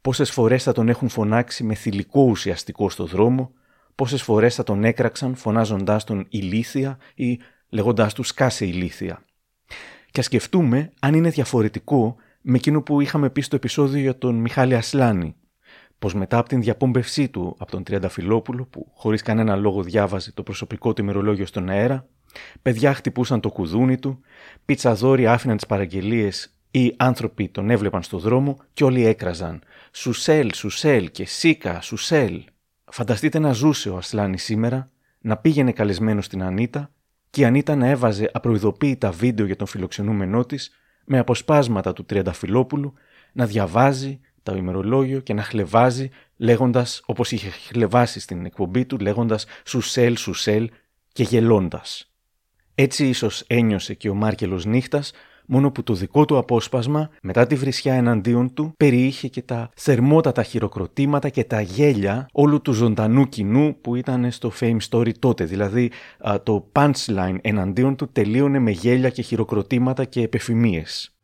Πόσες φορές θα τον έχουν φωνάξει με θηλυκό ουσιαστικό στο δρόμο, πόσες φορές θα τον έκραξαν φωνάζοντάς τον ηλίθια ή λέγοντάς τους σκάσε ηλίθια. Και ας σκεφτούμε αν είναι διαφορετικό με εκείνο που είχαμε πει στο επεισόδιο για τον Μιχάλη Ασλάνη, πως μετά από την διαπόμπευσή του από τον Τριανταφυλόπουλο, που χωρίς κανένα λόγο διάβαζε το προσωπικό του ημερολόγιο στον αέρα, παιδιά χτυπούσαν το κουδούνι του, πιτσαδόροι άφηναν τις παραγγελίες ή άνθρωποι τον έβλεπαν στο δρόμο και όλοι έκραζαν «Σουσέλ, Σουσέλ» και «Σίκα, Σουσέλ». Φανταστείτε να ζούσε ο Ασλάνη σήμερα, να πήγαινε καλεσμένος στην Ανίτα και η Ανίτα να έβαζε απροειδοποίητα βίντεο για τον φιλοξενούμενό της με αποσπάσματα του Τριανταφυλόπουλου να διαβάζει το ημερολόγιο και να χλεβάζει λέγοντας, όπως είχε χλεβάσει στην εκπομπή του, λέγοντας «Σουσέλ, Σουσέλ» και γελώντας. Έτσι ίσως ένιωσε και ο Μάρκελος νύχτας, μόνο που το δικό του απόσπασμα, μετά τη βρισιά εναντίον του, περιείχε και τα θερμότατα χειροκροτήματα και τα γέλια όλου του ζωντανού κοινού που ήταν στο Fame Story τότε. Δηλαδή, α, το punchline εναντίον του τελείωνε με γέλια και χειροκροτήματα και επεφημίες.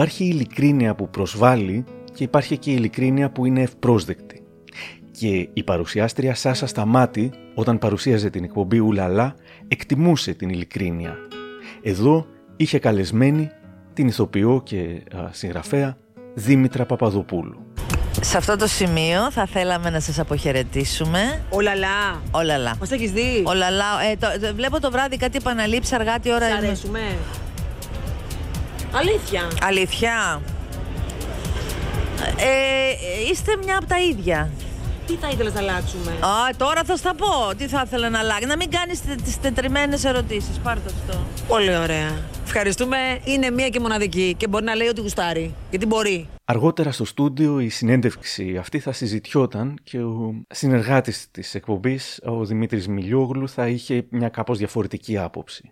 Υπάρχει η ειλικρίνεια που προσβάλλει και υπάρχει και η ειλικρίνεια που είναι ευπρόσδεκτη. Και η παρουσιάστρια Σάσα Σταμάτη, όταν παρουσίαζε την εκπομπή Ουλαλά, εκτιμούσε την ειλικρίνεια. Εδώ είχε καλεσμένη την ηθοποιό και α, συγγραφέα Δήμητρα Παπαδοπούλου. Σε αυτό το σημείο θα θέλαμε να σας αποχαιρετήσουμε. Ολαλά. Ολαλά. Μας έχεις δει; Ολαλά. Ε, το, το- βλέπω το βράδυ κάτι επαναλήψει αργά τι ώρα Σ' είναι. Αρέσουμε. Αλήθεια. Αλήθεια. Ε, είστε μια από τα ίδια. Τι θα ήθελες να αλλάξουμε; Α, τώρα θα στα πω. Τι θα ήθελα να αλλάξει. Να μην κάνεις τε- τις τετριμένες ερωτήσεις. Πάρ' το αυτό. Πολύ ωραία. Ευχαριστούμε. Είναι μία και μοναδική και μπορεί να λέει ότι γουστάρει. Γιατί μπορεί. Αργότερα στο στούντιο η συνέντευξη αυτή θα συζητιόταν και ο συνεργάτης της εκπομπής, ο Δημήτρης Μιλιόγλου, θα είχε μια κάπως διαφορετική άποψη.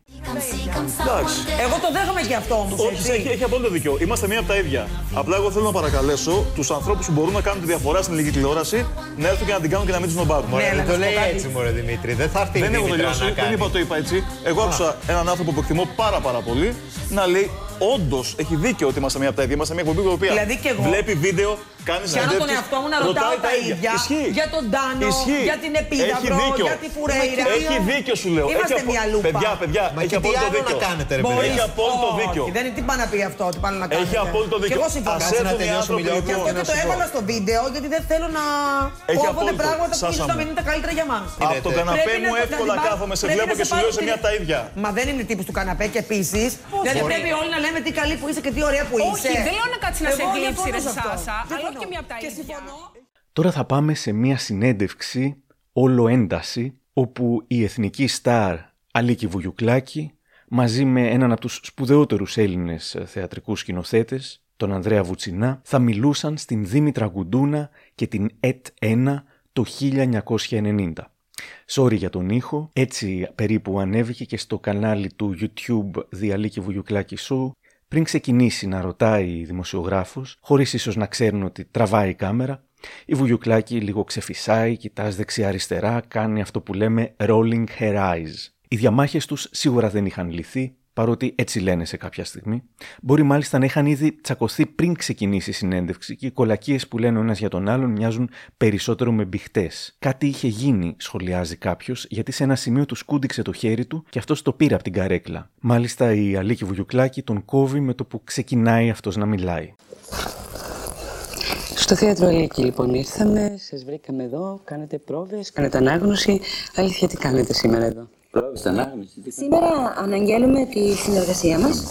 Εντάξει. Εγώ το δέχομαι και αυτό όμω. Όχι, έχει, έχει απόλυτο δίκιο. Είμαστε μία από τα ίδια. Απλά εγώ θέλω να παρακαλέσω τους ανθρώπους που μπορούν να κάνουν τη διαφορά στην ελληνική τηλεόραση να έρθουν και να την κάνουν και να μην τους νομπάρουν. Μωρέ, δεν το λέει έτσι, μωρέ Δημήτρη. Δεν θα έρθει η Δεν έχω Δήμητρα τελειώσει, να δεν κάνει. είπα το είπα έτσι. Εγώ άκουσα έναν άνθρωπο που εκτιμώ πάρα πάρα πολύ να λέει όντως έχει δίκιο ότι είμαστε μία από τα ίδια. Είμαστε μία εκπομπή που Δηλαδή και εγώ. βλέπει βίντεο, κάνεις Πιάνω τον εαυτό μου να ρωτάω τα ίδια για τον Τάνο, Ισχύει. για την Επίδαυρο, Έχει δίκιο. για τη Φουρέιρα. Έχει δίκιο σου λέω. Είμαστε Έχει απο- μια λούπα. Παιδιά, παιδιά, Μα έχει και τι απόλυτο άλλο να δίκιο. κάνετε, ρε Μπορείς- παιδί. Έχει απόλυτο Όχι, δίκιο. Δεν είναι τι πάει να πει αυτό, ότι πάνε να κάνετε; Έχει απόλυτο Και δίκιο. εγώ συμφωνώ. Ας έρθουν οι άνθρωποι Γι' λοιπόν. αυτό και το έβαλα στο βίντεο, γιατί δεν θέλω να Έχει κόβονται απόλυτο. πράγματα που Σάσα ίσως να μου. μην είναι τα καλύτερα για μας. Από το καναπέ Πρέπει μου να- να εύκολα την πάρω- κάθομαι, σε πρέπει βλέπω να και σε σου λέω πάρω σε στη- μία από τα ίδια. Μα δεν είναι τύπου του καναπέ και επίσης. Δηλαδή μπορεί. πρέπει όλοι να λέμε τι καλή που είσαι και τι ωραία που Όχι, είσαι. δεν λέω να κάτσει να σε Εγώ γλύψει, διαφωνώ ρε σε αυτό. Σάσα, αλλά Διαφωνώ. όχι και μία από τα Και ίδια. συμφωνώ. Τώρα θα πάμε σε μια συνέντευξη όλο ένταση όπου η εθνική στάρ Αλίκη Βουγιουκλάκη μαζί με έναν από τους σπουδαιότερους Έλληνες θεατρικούς σκηνοθέτες, τον Ανδρέα Βουτσινά, θα μιλούσαν στην Δήμητρα Γκουντούνα και την ΕΤ 1 το 1990. Sorry για τον ήχο, έτσι περίπου ανέβηκε και στο κανάλι του YouTube Διαλύκη Βουγιουκλάκη Show πριν ξεκινήσει να ρωτάει δημοσιογράφος, χωρίς ίσως να ξέρουν ότι τραβάει η κάμερα, η Βουγιουκλάκη λίγο ξεφυσάει, κοιτάς δεξιά-αριστερά, κάνει αυτό που λέμε rolling her eyes. Οι διαμάχες τους σίγουρα δεν είχαν λυθεί, παρότι έτσι λένε σε κάποια στιγμή. Μπορεί μάλιστα να είχαν ήδη τσακωθεί πριν ξεκινήσει η συνέντευξη και οι κολακίες που λένε ο ένας για τον άλλον μοιάζουν περισσότερο με μπιχτές. Κάτι είχε γίνει, σχολιάζει κάποιος, γιατί σε ένα σημείο του σκούντιξε το χέρι του και αυτός το πήρε από την καρέκλα. Μάλιστα η Αλίκη Βουγιουκλάκη τον κόβει με το που ξεκινάει αυτός να μιλάει. Στο θέατρο Αλίκη λοιπόν ήρθαμε, σας βρήκαμε εδώ, κάνετε πρόβες, κάνετε ανάγνωση. Αλήθεια τι κάνετε σήμερα εδώ; Πρόβες, ανάγνωση. Σήμερα αναγγέλουμε τη συνεργασία μας.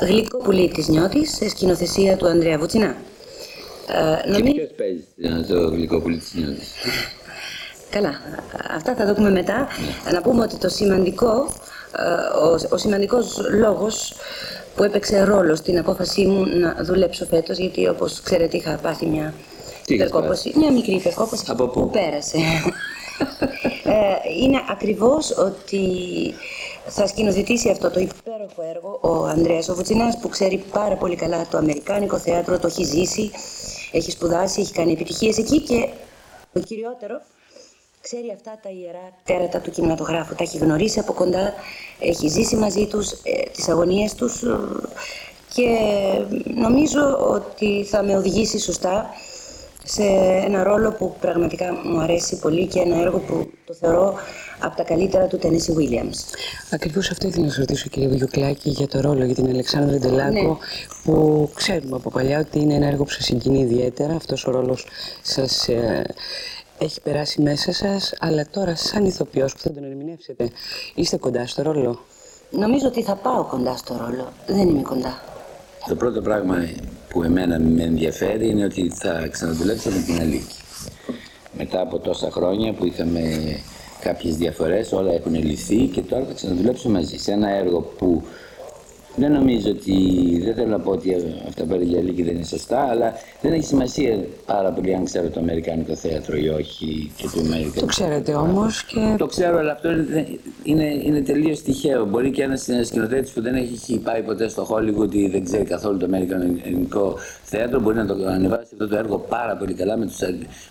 Ε, γλυκό πουλί της Νιώτης, σε σκηνοθεσία του Ανδρέα Βουτσινά. Ε, νομι... Και ποιος παίζει το γλυκό πουλί της Νιώτης; Καλά, αυτά θα δούμε μετά. Να πούμε ότι το σημαντικό, ε, ο, ο σημαντικός λόγος που έπαιξε ρόλο στην απόφασή μου να δουλέψω φέτος, γιατί όπως ξέρετε είχα πάθει μια υπερκόπωση, μια μικρή υπερκόπωση Από πού; που πέρασε. Ε, είναι ακριβώς ότι θα σκηνοθετήσει αυτό το υπέροχο έργο ο Ανδρέας ο Βουτσινάς που ξέρει πάρα πολύ καλά το αμερικάνικο θέατρο, το έχει ζήσει, έχει σπουδάσει, έχει κάνει επιτυχίες εκεί και το κυριότερο ξέρει αυτά τα ιερά τέρατα του κινηματογράφου. Τα έχει γνωρίσει από κοντά, έχει ζήσει μαζί τους ε, τις αγωνίες τους ε, και νομίζω ότι θα με οδηγήσει σωστά σε ένα ρόλο που πραγματικά μου αρέσει πολύ και ένα έργο που το θεωρώ από τα καλύτερα του Tennessee Williams. Ακριβώς αυτό ήθελα να σας ρωτήσω κύριε Βουγιουκλάκη για το ρόλο για την Αλεξάνδρα Ντελάκο Ναι. που ξέρουμε από παλιά ότι είναι ένα έργο που σας συγκινεί ιδιαίτερα. Αυτός ο ρόλος σας ε, έχει περάσει μέσα σας, αλλά τώρα σαν ηθοποιός που θα τον ερμηνεύσετε, είστε κοντά στο ρόλο; Νομίζω ότι θα πάω κοντά στο ρόλο. Δεν είμαι κοντά. Το πρώτο πράγμα που εμένα με ενδιαφέρει είναι ότι θα ξαναδουλέψω με την Αλίκη. Μετά από τόσα χρόνια που είχαμε κάποιες διαφορές, όλα έχουν λυθεί και τώρα θα ξαναδουλέψω μαζί σε ένα έργο που δεν νομίζω ότι, δεν θέλω να πω ότι αυτά που έλεγε η Αλίκη δεν είναι σωστά, αλλά δεν έχει σημασία πάρα πολύ αν ξέρω το Αμερικάνικο θέατρο ή όχι και το Αμερικάνικο. Το ξέρετε όμως και... Το ξέρω, αλλά αυτό είναι, είναι, είναι τελείως τυχαίο. Μπορεί και ένας σκηνοθέτης που δεν έχει πάει ποτέ στο Hollywood ή δεν ξέρει καθόλου το Αμερικανικό θέατρο μπορεί να το ανεβάσει αυτό το έργο πάρα πολύ καλά με τους,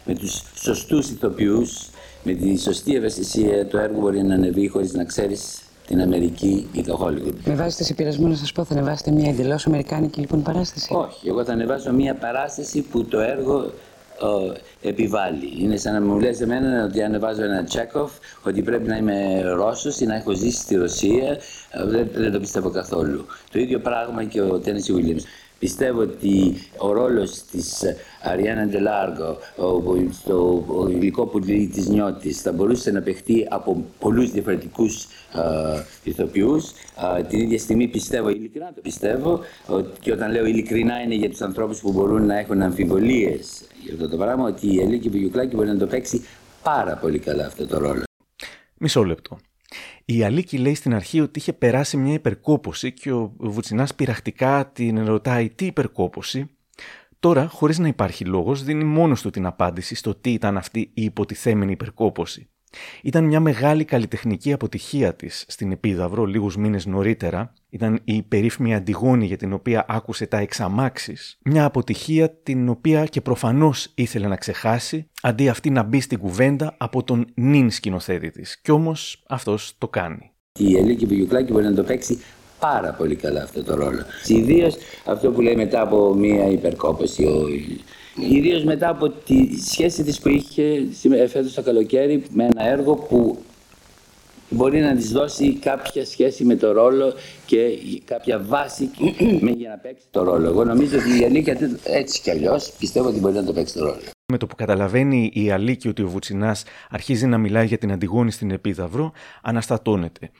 με τους σωστούς ηθοποιούς, με τη σωστή ευαισθησία. Το έργο μπορεί να ανεβεί χωρίς να ξέρεις την Αμερική ή το Hollywood. Με βάζετε σε πειρασμό να σας πω, θα ανεβάσετε μια εντελώς αμερικάνικη λοιπόν παράσταση; Όχι, εγώ θα ανεβάσω μια παράσταση που το έργο ε, επιβάλλει. Είναι σαν να μου λες εμένα ότι ανεβάζω ένα Τσέκοφ, ότι πρέπει να είμαι Ρώσος ή να έχω ζήσει στη Ρωσία. Ε, Δεν, δεν το πιστεύω καθόλου. Το ίδιο πράγμα και ο Τέννισι Williams. Πιστεύω ότι ο ρόλος της Αριάννα Ντελάργο, ο, το, ο υλικό πουλί της Νιώτης, θα μπορούσε να παιχτεί από πολλούς διαφορετικούς ε, ηθοποιούς. Ε, την ίδια στιγμή πιστεύω, ειλικρινά το πιστεύω, ότι, και όταν λέω ειλικρινά είναι για τους ανθρώπους που μπορούν να έχουν αμφιβολίες για αυτό το πράγμα, ότι η Ελίκη Βουγιουκλάκη μπορεί να το παίξει πάρα πολύ καλά αυτό το ρόλο. Μισό λεπτό. Η Αλίκη λέει στην αρχή ότι είχε περάσει μια υπερκόπωση και ο Βουτσινάς πειραχτικά την ρωτάει τι υπερκόπωση; Τώρα, χωρίς να υπάρχει λόγος, δίνει μόνος του την απάντηση στο τι ήταν αυτή η υποτιθέμενη υπερκόπωση. Ήταν μια μεγάλη καλλιτεχνική αποτυχία της στην Επίδαυρο λίγους μήνες νωρίτερα. Ήταν η περίφημη Αντιγόνη για την οποία άκουσε τα εξαμάξεις. Μια αποτυχία την οποία και προφανώς ήθελε να ξεχάσει, αντί αυτή να μπει στην κουβέντα από τον νυν σκηνοθέτη της. Κι όμως αυτός το κάνει. Η Ελίκη Βουγιουκλάκη μπορεί να το παίξει πάρα πολύ καλά αυτό το ρόλο. Ιδίως αυτό που λέει μετά από μια υπερκόπωση. Ιδίω μετά από τη σχέση της που είχε φέτος το καλοκαίρι με ένα έργο που μπορεί να της δώσει κάποια σχέση με το ρόλο και κάποια βάση για να παίξει το ρόλο. Εγώ νομίζω ότι η Αλίκη έτσι κι αλλιώς πιστεύω ότι μπορεί να το παίξει το ρόλο. Με το που καταλαβαίνει η Αλίκη ότι ο Βουτσινάς αρχίζει να μιλάει για την Αντιγόνη στην Επίδαυρο, αναστατώνεται.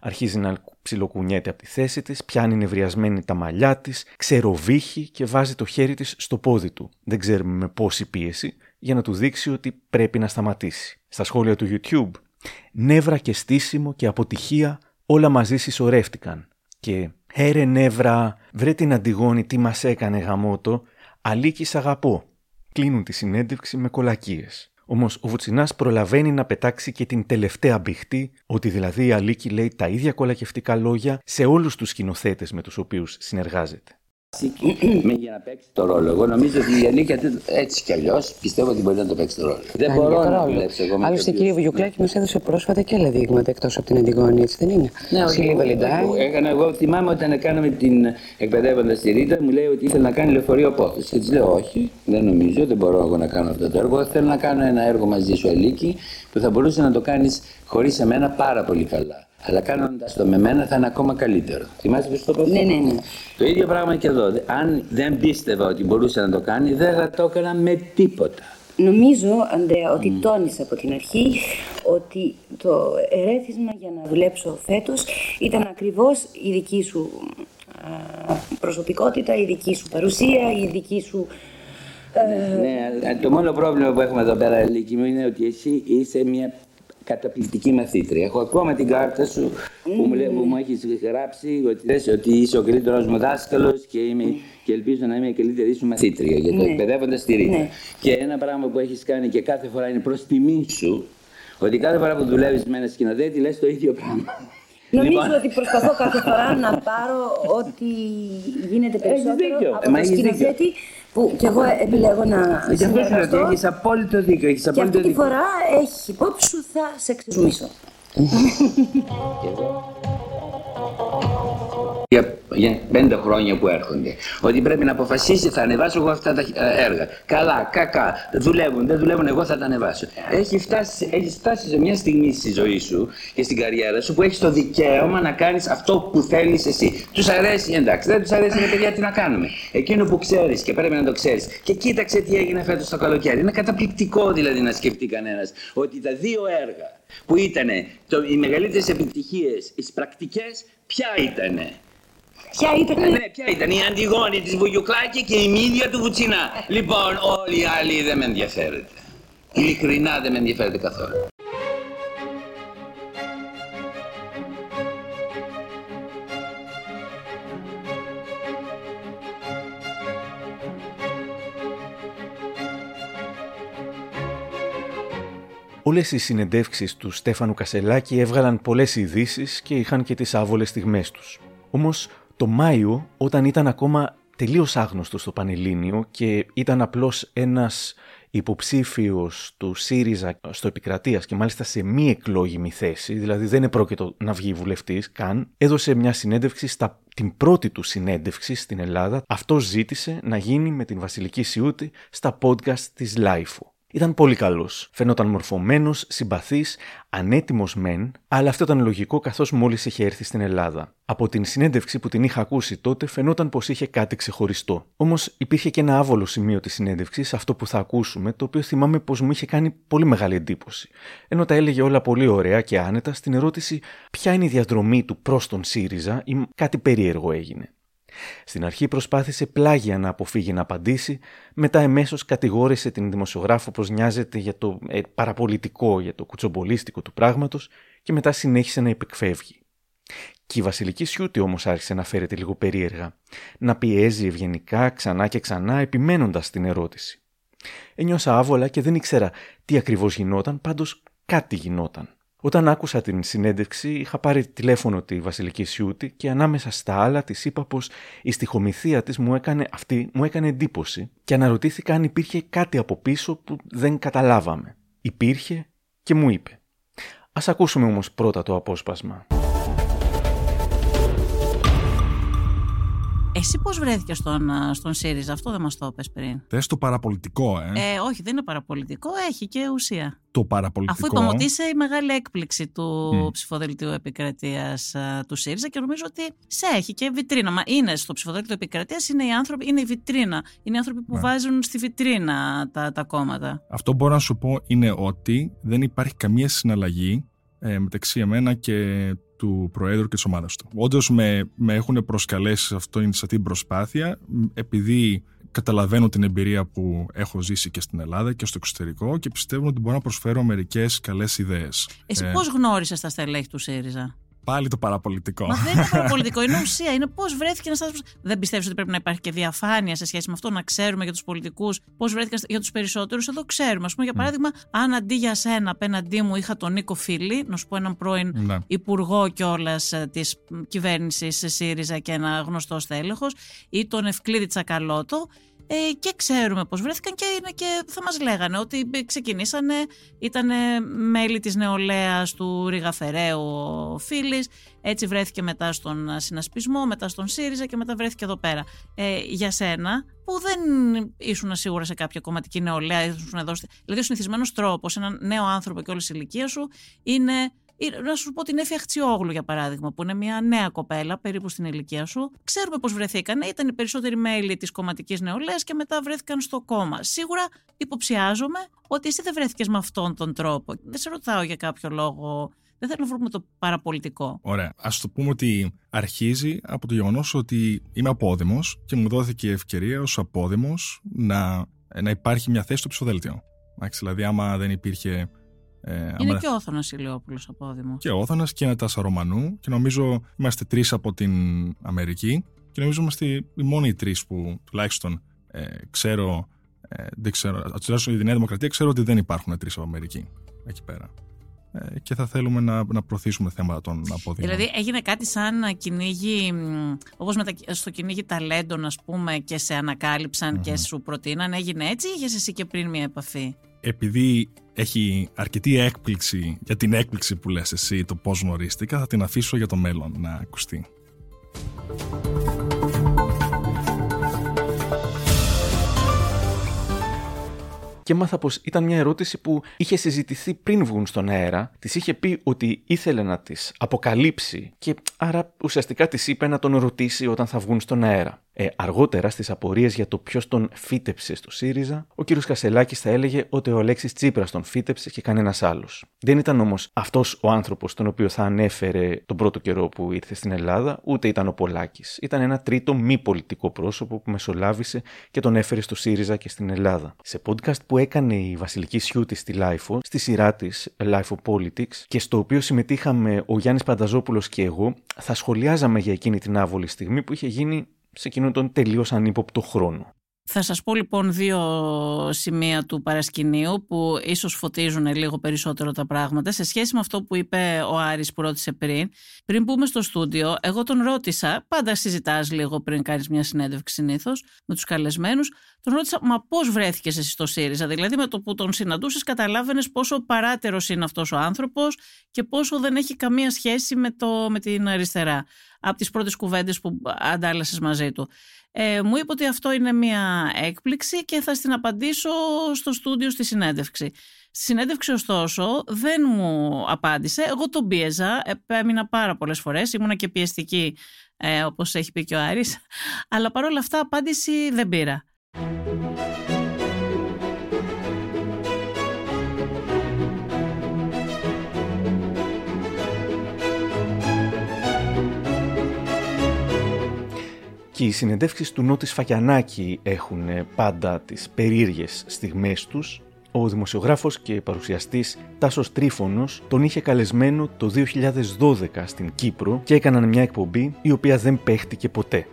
Αρχίζει να ψιλοκουνιέται από τη θέση της, πιάνει νευριασμένη τα μαλλιά της, ξεροβύχει και βάζει το χέρι της στο πόδι του. Δεν ξέρουμε με πόση πίεση, για να του δείξει ότι πρέπει να σταματήσει. Στα σχόλια του YouTube, νεύρα και στήσιμο και αποτυχία όλα μαζί συσσωρεύτηκαν. Και «Έρε νεύρα, βρε την Αντιγόνη τι μας έκανε γαμότο, Αλίκη σ' αγαπώ». Κλείνουν τη συνέντευξη με κολακίες. Όμως ο Βουτσινάς προλαβαίνει να πετάξει και την τελευταία μπηχτή, ότι δηλαδή η Αλίκη λέει τα ίδια κολακευτικά λόγια σε όλους τους σκηνοθέτες με τους οποίους συνεργάζεται. Με για να παίξει το ρόλο. Εγώ νομίζω ότι η αλήθεια έτσι κι αλλιώς πιστεύω ότι μπορεί να το παίξει το ρόλο. Δεν μπορώ να δουλέψω εγώ με Άλλωστε, τέτοιους. κύριε Βουγιουκλάκη, μας έδωσε πρόσφατα και άλλα δείγματα εκτός από την Αντιγόνη, έτσι δεν είναι; Ναι, όχι. Σιλή Βαλεντάιν. Έκανα, εγώ θυμάμαι όταν κάναμε την εκπαιδεύοντας στη Ρίτα, μου λέει ότι ήθελε να κάνει λεωφορείο απόθεση. Και της λέω: Όχι, δεν νομίζω, δεν μπορώ εγώ να κάνω αυτό το έργο. Θέλω να κάνω ένα έργο μαζί σου, Αλίκη, που θα μπορούσε να το κάνεις χωρίς εμένα πάρα πολύ καλά. Αλλά κάνοντας το με μένα θα είναι ακόμα καλύτερο. Θυμάσαι πώ το πω. Ναι, ναι, ναι. Το ίδιο πράγμα και εδώ. Αν δεν πίστευα ότι μπορούσε να το κάνει, δεν θα το έκανα με τίποτα. Νομίζω, Ανδρέα, ότι τόνισα από την αρχή ότι το ερέθισμα για να δουλέψω φέτος ήταν ακριβώς η δική σου α, προσωπικότητα, η δική σου παρουσία, η δική σου... ε, Ναι, αλλά το μόνο πρόβλημα που έχουμε εδώ πέρα, Λίκη μου, είναι ότι εσύ είσαι μια καταπληκτική μαθήτρια. Έχω ακόμα την κάρτα σου που μου, λέει, που μου έχεις γράψει ότι, λες ότι είσαι ο καλύτερος μου δάσκαλος και, είμαι, και ελπίζω να είμαι η καλύτερη σου μαθήτρια για το Ναι. εκπαιδεύοντας τη Ρίτα. Ναι. Και ένα πράγμα που έχεις κάνει και κάθε φορά είναι προς τιμή σου, ότι κάθε φορά που δουλεύεις με ένα σκηνοθέτη λες το ίδιο πράγμα. Νομίζω Λοιπόν. ότι προσπαθώ κάθε φορά να πάρω ό,τι γίνεται περισσότερο δίκιο. από Ε, μα το έχεις σκηνοθέτη που κι εγώ επιλέγω να Γι' αυτό σου λέω ότι συνεργαστώ έχεις απόλυτο δίκιο. Έχεις και απόλυτο αυτή τη δίκιο. φορά έχει υπόψη σου θα σε εξεζουμίσω. για, για πέντε χρόνια που έρχονται. Ότι πρέπει να αποφασίσει, θα ανεβάσω εγώ αυτά τα ε, έργα. Καλά, κακά. Δουλεύουν, δεν δουλεύουν, εγώ θα τα ανεβάσω. Έχει φτάσει, έχεις φτάσει σε μια στιγμή στη ζωή σου και στην καριέρα σου που έχεις το δικαίωμα να κάνεις αυτό που θέλεις εσύ. Τους αρέσει, εντάξει, δεν τους αρέσει, είναι παιδιά, τι να κάνουμε. Εκείνο που ξέρεις και πρέπει να το ξέρεις. Και κοίταξε τι έγινε φέτος το καλοκαίρι. Είναι καταπληκτικό δηλαδή να σκεφτεί κανένας ότι τα δύο έργα που ήταν οι μεγαλύτερες επιτυχίες, οι πρακτικές, ποια ήτανε; Ποια ήταν; Ναι, ποια ήταν; Η Αντιγόνη της Βουγιουκλάκη και η μύδια του Βουτσινά. Λοιπόν, όλοι οι άλλοι δεν με ενδιαφέρεται. Ειλικρινά δεν με ενδιαφέρεται καθόλου. Όλες οι συνεντεύξεις του Στέφανου Κασελάκη έβγαλαν πολλές ειδήσεις και είχαν και τις άβολες στιγμές τους. Όμως το Μάιο, όταν ήταν ακόμα τελείως άγνωστος στο Πανελλήνιο και ήταν απλώς ένας υποψήφιος του ΣΥΡΙΖΑ στο επικρατείας και μάλιστα σε μη εκλόγιμη θέση, δηλαδή δεν επρόκειτο να βγει βουλευτής καν, έδωσε μια συνέντευξη στα την πρώτη του συνέντευξη στην Ελλάδα. Αυτό ζήτησε να γίνει με την Βασιλική Σιούτη στα podcast της Λάιφου. Ήταν πολύ καλός. Φαίνονταν μορφωμένος, συμπαθής, ανέτοιμος μεν, αλλά αυτό ήταν λογικό καθώς μόλις είχε έρθει στην Ελλάδα. Από την συνέντευξη που την είχα ακούσει τότε, φαινόταν πως είχε κάτι ξεχωριστό. Όμως υπήρχε και ένα άβολο σημείο της συνέντευξης, αυτό που θα ακούσουμε, το οποίο θυμάμαι πως μου είχε κάνει πολύ μεγάλη εντύπωση. Ενώ τα έλεγε όλα πολύ ωραία και άνετα, στην ερώτηση ποια είναι η διαδρομή του προς τον ΣΥΡΙΖΑ ή κάτι περίεργο έγινε. Στην αρχή προσπάθησε πλάγια να αποφύγει να απαντήσει, μετά εμέσως κατηγόρησε την δημοσιογράφο πως νοιάζεται για το ε, παραπολιτικό, για το κουτσομπολίστικο του πράγματος και μετά συνέχισε να επεκφεύγει. Και η Βασιλική Σιούτη όμως άρχισε να φέρεται λίγο περίεργα, να πιέζει ευγενικά ξανά και ξανά επιμένοντας την ερώτηση. Ένιωσα άβολα και δεν ήξερα τι ακριβώς γινόταν, πάντως κάτι γινόταν. Όταν άκουσα την συνέντευξη, είχα πάρει τηλέφωνο τη Βασιλική Σιούτη και ανάμεσα στα άλλα της είπα πως η στοιχομηθεία της μου έκανε, αυτή μου έκανε εντύπωση και αναρωτήθηκα αν υπήρχε κάτι από πίσω που δεν καταλάβαμε. Υπήρχε και μου είπε. Ας ακούσουμε όμως πρώτα το απόσπασμα. Εσύ πώς βρέθηκες στον, α, στον ΣΥΡΙΖΑ, αυτό δεν μας το είπες πριν. Θες το παραπολιτικό, ε; Ε, όχι, δεν είναι παραπολιτικό, έχει και ουσία. Το παραπολιτικό. Αφού είπαμε ότι είσαι η μεγάλη έκπληξη του Μμ. ψηφοδελτίου επικρατείας του ΣΥΡΙΖΑ και νομίζω ότι σε έχει και βιτρίνα. Μα είναι στο ψηφοδέλτιο επικρατείας, είναι οι άνθρωποι, είναι η βιτρίνα. Είναι οι άνθρωποι που Ναι. βάζουν στη βιτρίνα τα, τα κόμματα. Αυτό μπορώ να σου πω είναι ότι δεν υπάρχει καμία συναλλαγή ε, μεταξύ εμένα και του Προέδρου και της ομάδας του. Όντως με, με έχουν προσκαλέσει σε, αυτό, σε αυτή την προσπάθεια μ, επειδή καταλαβαίνω την εμπειρία που έχω ζήσει και στην Ελλάδα και στο εξωτερικό και πιστεύω ότι μπορώ να προσφέρω μερικές καλές ιδέες. Εσύ Ε, πώς γνώρισες τα στελέχη του ΣΥΡΙΖΑ; Πάλι το παραπολιτικό. Μα δεν είναι παραπολιτικό, είναι ουσία. Είναι πώς βρέθηκε ένας άνθρωπος. Δεν πιστεύεις ότι πρέπει να υπάρχει και διαφάνεια σε σχέση με αυτό, να ξέρουμε για τους πολιτικούς πώς βρέθηκαν για τους περισσότερους. Εδώ ξέρουμε. Α πούμε, για παράδειγμα, αν αντί για σένα απέναντί μου είχα τον Νίκο Φίλη, να σου πω έναν πρώην Ναι. υπουργό κιόλας της κυβέρνησης ΣΥΡΙΖΑ και ένα γνωστός στέλεχο, ή τον Ευκλήδη Τσακαλώτο, ε, και ξέρουμε πώς βρέθηκαν και, είναι και θα μας λέγανε ότι ξεκινήσανε, ήταν μέλη της νεολαίας του Ρίγα Φεραίου ο Φίλης, έτσι βρέθηκε μετά στον συνασπισμό, μετά στον ΣΥΡΙΖΑ και μετά βρέθηκε εδώ πέρα. Ε, για σένα, που δεν ήσουν σίγουρα σε κάποια κομματική νεολαία, ήσουν εδώ, στη- δηλαδή ο συνηθισμένος τρόπος, έναν νέο άνθρωπο και όλη η ηλικία σου, είναι είναι- να σου πω την Έφη Αχτσιόγλου για παράδειγμα, που είναι μια νέα κοπέλα, περίπου στην ηλικία σου. Ξέρουμε πώς βρεθήκαν. Ήταν οι περισσότεροι μέλη της κομματικής νεολαίας και μετά βρέθηκαν στο κόμμα. Σίγουρα υποψιάζομαι ότι εσύ δεν βρέθηκες με αυτόν τον τρόπο. Δεν σε ρωτάω για κάποιο λόγο. Δεν θέλω να βρούμε το παραπολιτικό. Ωραία. Α το πούμε ότι αρχίζει από το γεγονός ότι είμαι απόδημος και μου δόθηκε η ευκαιρία ως απόδημος να, να υπάρχει μια θέση στο ψηφοδέλτιο. Εντάξει, δηλαδή, άμα δεν υπήρχε. Ε, άμα Είναι δεν- και ο Όθωνας Ηλιόπουλος απόδημο. και ο Όθωνας και ένα Τάσα Ρωμανού και νομίζω είμαστε τρεις από την Αμερική και νομίζω είμαστε οι μόνοι τρεις που τουλάχιστον ε, ξέρω, ε, δεν ξέρω, τουλάχιστον η Νέα Δημοκρατία ξέρω ότι δεν υπάρχουν τρεις από Αμερική εκεί πέρα. Ε, και θα θέλουμε να, να προωθήσουμε θέματα των αποδείγματων. Δηλαδή έγινε κάτι σαν κυνήγι, μ, όπως με τα, στο κυνήγι ταλέντων ας πούμε και σε ανακάλυψαν και σου προτείναν, έγινε έτσι ή είχες εσύ και πριν μια επαφή; Επειδή έχει αρκετή έκπληξη για την έκπληξη που λες εσύ το πώς γνωρίστηκα, θα την αφήσω για το μέλλον να ακουστεί. και έμαθα πως ήταν μια ερώτηση που είχε συζητηθεί πριν βγουν στον αέρα. Της είχε πει ότι ήθελε να τι αποκαλύψει και άρα ουσιαστικά της είπε να τον ρωτήσει όταν θα βγουν στον αέρα. Ε, αργότερα, στις απορίες για το ποιος τον φύτεψε στο ΣΥΡΙΖΑ, ο κ. Κασελάκης θα έλεγε ότι ο Αλέξης Τσίπρας τον φύτεψε και κανένας άλλος. Δεν ήταν όμως αυτός ο άνθρωπος τον οποίο θα ανέφερε τον πρώτο καιρό που ήρθε στην Ελλάδα, ούτε ήταν ο Πολάκης. Ήταν ένα τρίτο μη πολιτικό πρόσωπο που μεσολάβησε και τον έφερε στο ΣΥΡΙΖΑ και στην Ελλάδα. Σε podcast που έκανε η Βασιλική Σιούτη στη LiFO, στη σειρά της LiFO Politics, και στο οποίο συμμετείχαμε ο Γιάννης Πανταζόπουλος και εγώ, θα σχολιάζαμε για εκείνη την άβολη στιγμή που είχε γίνει σε εκείνον τον τελείως ανύποπτο χρόνο. Θα σας πω λοιπόν δύο σημεία του παρασκηνίου που ίσως φωτίζουν λίγο περισσότερο τα πράγματα σε σχέση με αυτό που είπε ο Άρης που ρώτησε πριν. Πριν μπούμε στο στούντιο, εγώ τον ρώτησα, πάντα συζητάς λίγο πριν κάνεις μια συνέντευξη συνήθως με τους καλεσμένους, τον ρώτησα μα πώς βρέθηκες εσύ στο ΣΥΡΙΖΑ, δηλαδή με το που τον συναντούσες καταλάβαινες πόσο παράτερος είναι αυτός ο άνθρωπος και πόσο δεν έχει καμία σχέση με, το, με την αριστερά από τις πρώτες κουβέντες που αντάλλασες μαζί του. Ε, μου είπε ότι αυτό είναι μια έκπληξη και θα στην απαντήσω στο στούντιο στη συνέντευξη. Στη συνέντευξη ωστόσο δεν μου απάντησε, εγώ τον πίεζα, έμεινα πάρα πολλές φορές, ήμουνα και πιεστική ε, όπως έχει πει και ο Άρης, αλλά παρόλα αυτά απάντηση δεν πήρα. Και οι συνεντεύξεις του Νότης Φακιανάκη έχουν ε, πάντα τις περίεργες στιγμές τους. Ο δημοσιογράφος και παρουσιαστής Τάσος Τρίφωνος τον είχε καλεσμένο το 2012 στην Κύπρο και έκαναν μια εκπομπή η οποία δεν παίχτηκε ποτέ.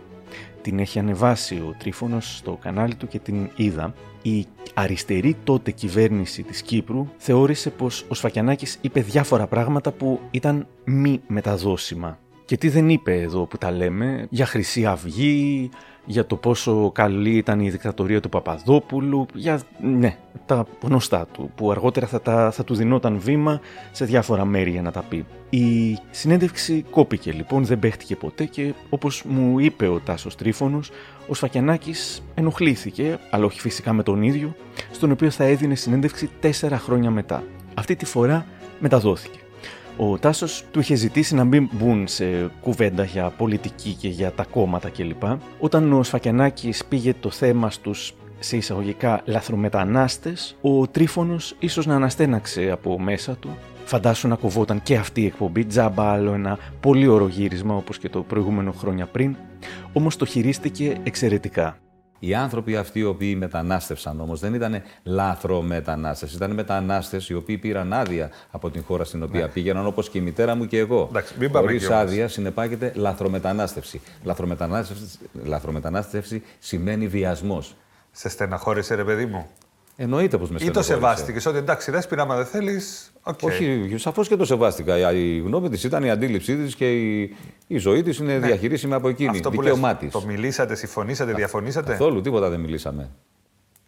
Την έχει ανεβάσει ο Τρίφωνος στο κανάλι του και την είδα. Η αριστερή τότε κυβέρνηση της Κύπρου θεώρησε πως ο Σφακιανάκης είπε διάφορα πράγματα που ήταν μη μεταδώσιμα. Και τι δεν είπε εδώ που τα λέμε, για Χρυσή Αυγή, για το πόσο καλή ήταν η δικτατορία του Παπαδόπουλου, για ναι, τα γνωστά του, που αργότερα θα, τα, θα του δινόταν βήμα σε διάφορα μέρη για να τα πει. Η συνέντευξη κόπηκε λοιπόν, δεν παίχτηκε ποτέ και όπως μου είπε ο Τάσος Τρίφωνος, ο Σφακιανάκης ενοχλήθηκε, αλλά όχι φυσικά με τον ίδιο, στον οποίο θα έδινε συνέντευξη τέσσερα χρόνια μετά. Αυτή τη φορά μεταδόθηκε. Ο Τάσος του είχε ζητήσει να μην μπουν σε κουβέντα για πολιτική και για τα κόμματα κλπ. Όταν ο Σφακιανάκης πήγε το θέμα στους σε εισαγωγικά λαθρομετανάστες, ο Τρίφωνος ίσως να αναστέναξε από μέσα του. Φαντάσου να κοβόταν και αυτή η εκπομπή, τζάμπα άλλο ένα πολύ ωραίο γύρισμα όπως και το προηγούμενο χρόνια πριν, όμως το χειρίστηκε εξαιρετικά. Οι άνθρωποι αυτοί οι οποίοι μετανάστευσαν όμως δεν ήταν λάθρομετανάστες. Ήταν μετανάστες οι οποίοι πήραν άδεια από την χώρα στην οποία Ναι. πήγαιναν, όπως και η μητέρα μου και εγώ. Εντάξει, μην πάμε Χωρίς εκεί όμως. άδεια συνεπάγεται λαθρομετανάστευση. λαθρομετανάστευση. Λαθρομετανάστευση σημαίνει βιασμός. Σε στεναχώρησε, ρε παιδί μου. Εννοείται πως με Ή το στενοχώρησε. σεβάστηκες ότι εντάξει, δέσποινα, άμα δεν θέλεις. Okay. Όχι, σαφώς και το σεβάστηκα. Η γνώμη της ήταν η αντίληψή της και η, η ζωή της είναι διαχειρίσιμη από εκείνη. Ναι. Αυτό που Δικαίωμά λες, της. το μιλήσατε, συμφωνήσατε, διαφωνήσατε; Καθόλου, τίποτα δεν μιλήσαμε.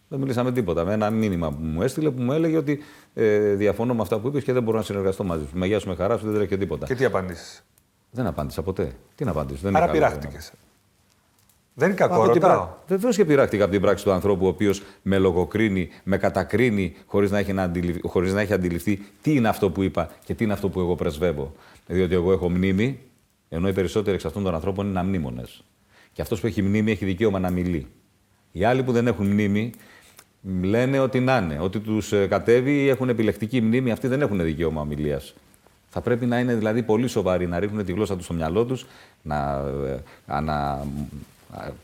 Δεν μιλήσαμε τίποτα. Με ένα μήνυμα που μου έστειλε που μου έλεγε ότι ε, διαφωνώ με αυτά που είπες και δεν μπορώ να συνεργαστώ μαζί σου. Με γεια σου, με χαρά σου, δεν τρέχει και τίποτα. Και τι απαντήσεις; Δεν απάντησα ποτέ. Τι να απαντήσω. Δεν Άρα είναι καλό πειράχτηκε. Δεν είναι θέμα. κακό, Από την ρωτάω. πρά- Βεβαίω και πειράχτηκα από την πράξη του ανθρώπου, ο οποίος με λογοκρίνει, με κατακρίνει, χωρίς να, έχει να αντιληφ- χωρίς να έχει αντιληφθεί τι είναι αυτό που είπα και τι είναι αυτό που εγώ πρεσβεύω. Διότι εγώ έχω μνήμη, ενώ οι περισσότεροι εξ αυτών των ανθρώπων είναι αμνήμονε. Και αυτός που έχει μνήμη έχει δικαίωμα να μιλεί. Οι άλλοι που δεν έχουν μνήμη λένε ότι να είναι, ότι τους κατέβει ή έχουν επιλεκτική μνήμη, αυτοί δεν έχουν δικαίωμα ομιλίας. Θα πρέπει να είναι δηλαδή πολύ σοβαροί, να ρίχνουν τη γλώσσα τους στο μυαλό τους, να, ε, να,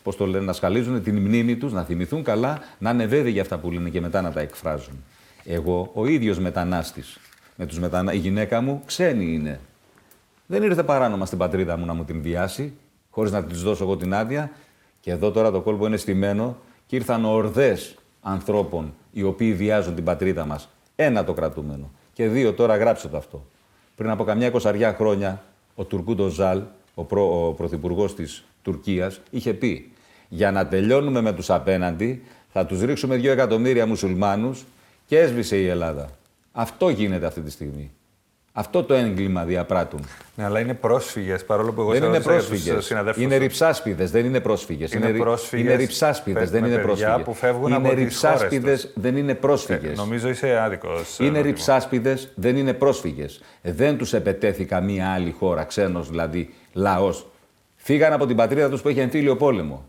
πώς το λένε, να σκαλίζουν την μνήμη τους, να θυμηθούν καλά, να είναι βέβαιοι για αυτά που λένε και μετά να τα εκφράζουν. Εγώ, ο ίδιος μετανάστης, με τους μετανα... η γυναίκα μου ξένη είναι. Δεν ήρθε παράνομα στην πατρίδα μου να μου την βιάσει, χωρίς να της δώσω εγώ την άδεια. Και εδώ τώρα το κόλπο είναι στημένο και ήρθαν ορδές ανθρώπων οι οποίοι βιάζουν την πατρίδα μας. Ένα το κρατούμενο. Και δύο, τώρα γράψτε το αυτό. Πριν από καμιά εικοσαριά χρόνια, ο Τουρκούντος Ζαλ, ο, προ, ο πρωθυπουργός της Τουρκίας, είχε πει: Για να τελειώνουμε με τους απέναντι, θα τους ρίξουμε δύο εκατομμύρια μουσουλμάνους και έσβησε η Ελλάδα. Αυτό γίνεται αυτή τη στιγμή. Αυτό το έγκλημα διαπράττουν. Ναι, αλλά είναι πρόσφυγες, παρόλο που εγώ δεν σε είναι ρώτησα για τους πρόσφυγες. συναδέλφους Είναι σου. ρηψάσπιδε, δεν είναι πρόσφυγες. Είναι πρόσφυγες Είναι ριψάσπιδες, με δεν είναι παιδιά πρόσφυγες. που φεύγουν είναι από τις ριψάσπιδες, χώρες δεν είναι πρόσφυγες. Ε, νομίζω είσαι άδικος. Είναι ριψάσπιδες, δεν είναι πρόσφυγες. Δεν τους επετέθη καμία άλλη χώρα, ξένος δηλαδή λαός. Φύγαν από την πατρίδα τους που έχει εμφύλιο πόλεμο.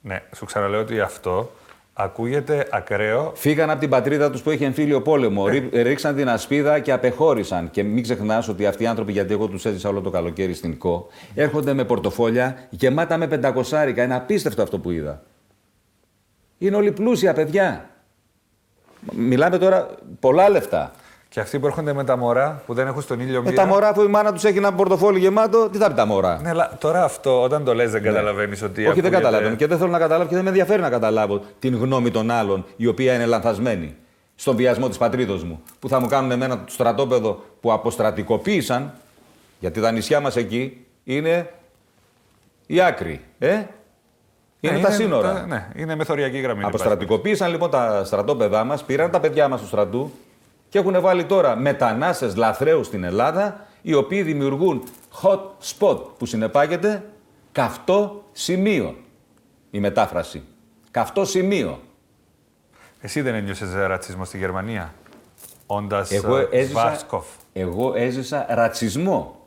Ναι, σου ξαναλέω ότι αυτό ακούγεται ακραίο. Φύγαν από την πατρίδα τους που έχει εμφύλιο πόλεμο. Ρί- Ρίξαν την ασπίδα και απεχώρησαν. Και μην ξεχνάς ότι αυτοί οι άνθρωποι, γιατί εγώ τους έζησα όλο το καλοκαίρι στην ΚΟ, έρχονται με πορτοφόλια γεμάτα με πεντακοσάρικα. Είναι απίστευτο αυτό που είδα. Είναι όλοι πλούσια παιδιά. Μιλάμε τώρα πολλά λεφτά. Και αυτοί που έρχονται με τα μωρά που δεν έχουν στον ήλιο Με μοίρα. τα μωρά που η μάνα τους έχει ένα πορτοφόλι γεμάτο, τι θα πει τα μωρά; Ναι, αλλά τώρα αυτό όταν το λες δεν καταλαβαίνεις ότι. Όχι, δεν ακούγεται- καταλαβαίνω και δεν θέλω να καταλάβω και δεν με ενδιαφέρει να καταλάβω την γνώμη των άλλων, η οποία είναι λανθασμένη στον βιασμό της πατρίδος μου. Που θα μου κάνουν εμένα το στρατόπεδο που αποστρατικοποίησαν, γιατί τα νησιά μας εκεί είναι η άκρη. Ε; Είναι Ναι, τα σύνορα. τα- Ναι, είναι μεθοριακή γραμμή. Αποστρατικοποίησαν λοιπόν τα στρατόπεδά μας, πήραν τα παιδιά μας του στρατού και έχουν βάλει τώρα μετανάστες λαθρέους στην Ελλάδα, οι οποίοι δημιουργούν hot spot που συνεπάγεται καυτό σημείο. Η μετάφραση. Καυτό σημείο. Εσύ δεν ένιωσες ρατσισμό στη Γερμανία, όντας Εγώ έζησα, Βάσκοφ; εγώ έζησα ρατσισμό.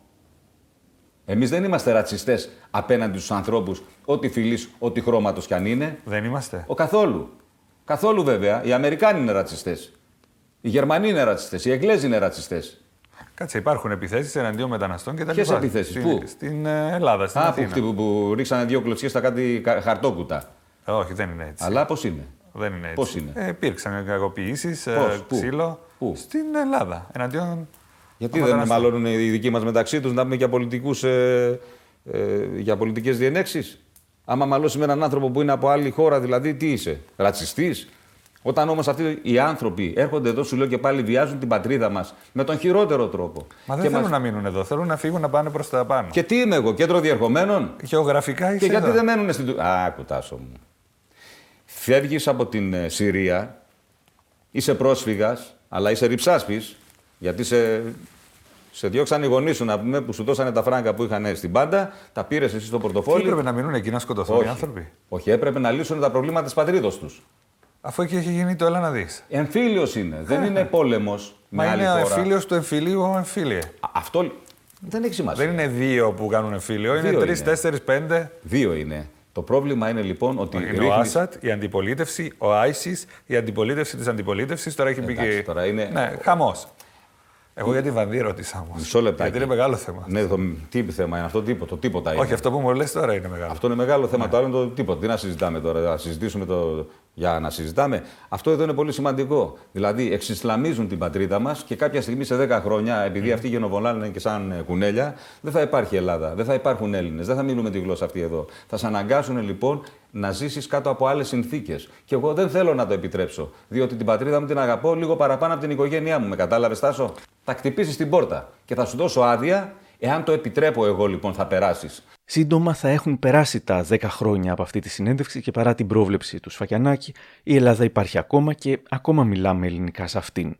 Εμείς δεν είμαστε ρατσιστές απέναντι στους ανθρώπους, ό,τι φυλή, ό,τι χρώματος κι αν είναι. Δεν είμαστε. Ο καθόλου. Καθόλου βέβαια. Οι Αμερικάνοι είναι ρατσιστές. Οι Γερμανοί είναι ρατσιστές. Οι Εγγλέζοι είναι ρατσιστές. Κάτσε, υπάρχουν επιθέσεις εναντίον μεταναστών και τα Ποιες λοιπά. επιθέσεις, Στην- πού; Στην ε, Ελλάδα, στην Α, που, Αθήνα. χτυπου- που, ρίξανε δύο κλωτσιές στα κάτι κα- χαρτόκουτα. Ε, όχι, δεν είναι έτσι. Αλλά πώς είναι; Δεν είναι έτσι. Πώς είναι; Ε, υπήρξαν κακοποιήσεις, Πώς, πού; ξύλο. Πού; Στην Ελλάδα. Εναντίον. Γιατί των δεν μεταναστών. μαλώνουν οι δικοί μας μεταξύ τους να πούμε για, πολιτικούς, ε, ε, για πολιτικές διενέξεις; Άμα μαλώσεις με έναν άνθρωπο που είναι από άλλη χώρα, δηλαδή τι είσαι, ρατσιστής; Όταν όμως αυτοί οι άνθρωποι έρχονται εδώ, σου λέω και πάλι, βιάζουν την πατρίδα μας με τον χειρότερο τρόπο. Μα δεν Και θέλουν μας- να μείνουν εδώ. Θέλουν να φύγουν να πάνε προς τα πάνω. Και τι είμαι εγώ, κέντρο διερχομένων; Γεωγραφικά είσαι Και γιατί εδώ. δεν μένουν στην. Του- Α, κουτάσο μου. Φεύγεις από την ε, Συρία, είσαι πρόσφυγας, αλλά είσαι ρηψάσπης, γιατί σε, σε διώξαν οι γονείς σου να πούμε που σου δώσανε τα φράγκα που είχαν στην πάντα, τα πήρες εσύ στο Τι πορτοφόλι. έπρεπε να μείνουν εκεί να σκοτωθούν Όχι. οι άνθρωποι; Όχι, έπρεπε να λύσουν τα προβλήματα της πατρίδος τους. Αφού εκεί έχει γίνει το έλα να δεις. Εμφύλιος είναι, δεν είναι πόλεμος με Μα άλλη είναι ο χώρα. εμφύλιος του εμφυλίου ο εμφύλιε. Αυτό δεν έχει σημασία. Δεν είναι δύο που κάνουν εμφύλιο, είναι Δύο τρεις, είναι. τέσσερις, πέντε. Δύο είναι. Το πρόβλημα είναι λοιπόν ότι. Είναι ο ρίχνεις- Άσατ, η αντιπολίτευση, ο Άισις, η αντιπολίτευση της αντιπολίτευσης. Τώρα έχει μπει Εντάξει, και. τώρα είναι- Ναι, χαμός. Εγώ για τη Βανδύ ρώτησα όμως. Μισό λεπτάκι. Γιατί είναι μεγάλο θέμα. Ναι, το τι θέμα είναι αυτό, τίποτα, το τίποτα είναι. Όχι, αυτό που μου λες τώρα είναι μεγάλο. Αυτό είναι μεγάλο θέμα. Το άλλο είναι το τίποτα. Τι να συζητάμε τώρα, να συζητήσουμε το. Για να συζητάμε. Αυτό εδώ είναι πολύ σημαντικό. Δηλαδή, εξισλαμίζουν την πατρίδα μας και κάποια στιγμή σε 10 χρόνια, επειδή αυτοί γενοβολάνε και σαν ε, κουνέλια, δεν θα υπάρχει Ελλάδα, δεν θα υπάρχουν Έλληνες, δεν θα μιλούμε τη γλώσσα αυτή εδώ. Θα σε αναγκάσουν λοιπόν να ζήσεις κάτω από άλλες συνθήκες. Και εγώ δεν θέλω να το επιτρέψω. Διότι την πατρίδα μου την αγαπώ λίγο παραπάνω από την οικογένειά μου. Με κατάλαβες, Τάσο; Θα χτυπήσεις την πόρτα και θα σου δώσω άδεια. Εάν το επιτρέπω εγώ λοιπόν, θα περάσεις. Σύντομα θα έχουν περάσει τα 10 χρόνια από αυτή τη συνέντευξη και παρά την πρόβλεψη του Σφακιανάκη, η Ελλάδα υπάρχει ακόμα και ακόμα μιλάμε ελληνικά σε αυτήν.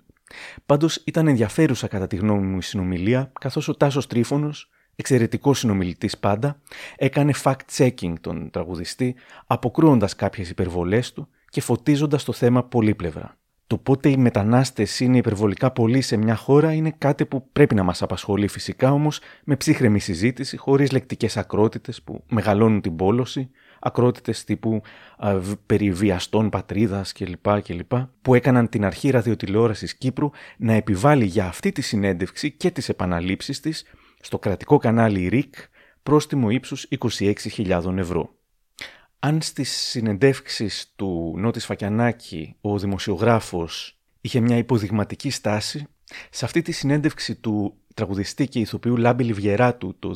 Πάντως ήταν ενδιαφέρουσα κατά τη γνώμη μου η συνομιλία, καθώς ο Τάσος Τρίφωνος, εξαιρετικός συνομιλητής πάντα, έκανε fact-checking τον τραγουδιστή, αποκρούοντας κάποιες υπερβολές του και φωτίζοντας το θέμα πολύπλευρα. Το πότε οι μετανάστες είναι υπερβολικά πολλοί σε μια χώρα είναι κάτι που πρέπει να μας απασχολεί φυσικά όμως με ψύχρεμη συζήτηση, χωρίς λεκτικές ακρότητες που μεγαλώνουν την πόλωση, ακρότητες τύπου α, περί βιαστών πατρίδας κλπ, κλπ. που έκαναν την αρχή ραδιοτηλεόρασης Κύπρου να επιβάλλει για αυτή τη συνέντευξη και τις επαναλήψεις της στο κρατικό κανάλι ΡΙΚ πρόστιμο ύψους 26.000 ευρώ. Αν στις συνεντεύξεις του Νότης Φακιανάκη ο δημοσιογράφος είχε μια υποδειγματική στάση, σε αυτή τη συνέντευξη του τραγουδιστή και ηθοποιού Λάμπη Λιβιεράτου το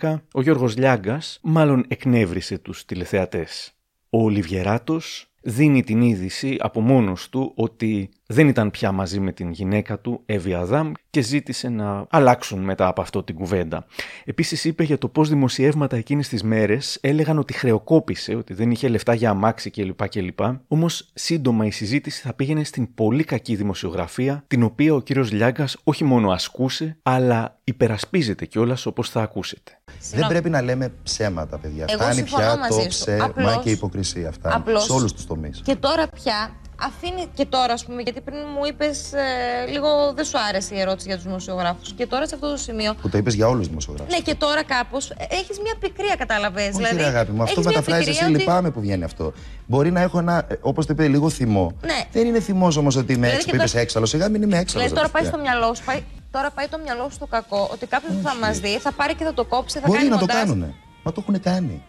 2012, ο Γιώργος Λιάγκας μάλλον εκνεύρισε τους τηλεθεατές. Ο Λιβιεράτος δίνει την είδηση από μόνος του ότι δεν ήταν πια μαζί με την γυναίκα του, Εύη Αδάμ, και ζήτησε να αλλάξουν μετά από αυτό την κουβέντα. Επίσης είπε για το πώς δημοσιεύματα εκείνες τις μέρες έλεγαν ότι χρεοκόπησε, ότι δεν είχε λεφτά για αμάξι κλπ. κλπ. Όμως σύντομα η συζήτηση θα πήγαινε στην πολύ κακή δημοσιογραφία, την οποία ο κύριος Λιάγκας όχι μόνο ασκούσε, αλλά υπερασπίζεται κιόλας όπως θα ακούσετε. Δεν πρέπει να λέμε ψέματα, παιδιά. Εγώ Φτάνει συμφωνώ πια μαζί το σου. ψέμα Απλώς- και η υποκρισία. Αυτά απλώς- σε όλους τους τομείς. Και τώρα πια αφήνει και τώρα, ας πούμε, γιατί πριν μου είπες λίγο δεν σου άρεσε η ερώτηση για τους δημοσιογράφους. Και τώρα σε αυτό το σημείο. Που το είπες για όλους τους δημοσιογράφους. Ναι, και τώρα κάπως έχεις μια πικρία, κατάλαβε. Όχι, Δηλαδή, ρε αγάπη μου, αυτό έχεις μια μεταφράζει εσύ. πικρία ότι- Λυπάμαι που βγαίνει αυτό. Μπορεί να έχω ένα, όπως το είπε, λίγο θυμό. Ναι. Δεν είναι θυμός όμως ότι είμαι Δηλαδή έξω. και Που είπες τώρα- έξαλλος. Σιγά μην είμαι έξαλλος. Δηλαδή τώρα πάει στο μυαλό σου, πάει, τώρα πάει το μυαλό σου στο κακό, ότι κάποιος που θα μας δει θα πάρει και θα το κόψει, θα Μπορεί κάνει να το μοντάζ. κάνουνε. Μα το έχουν κάνει.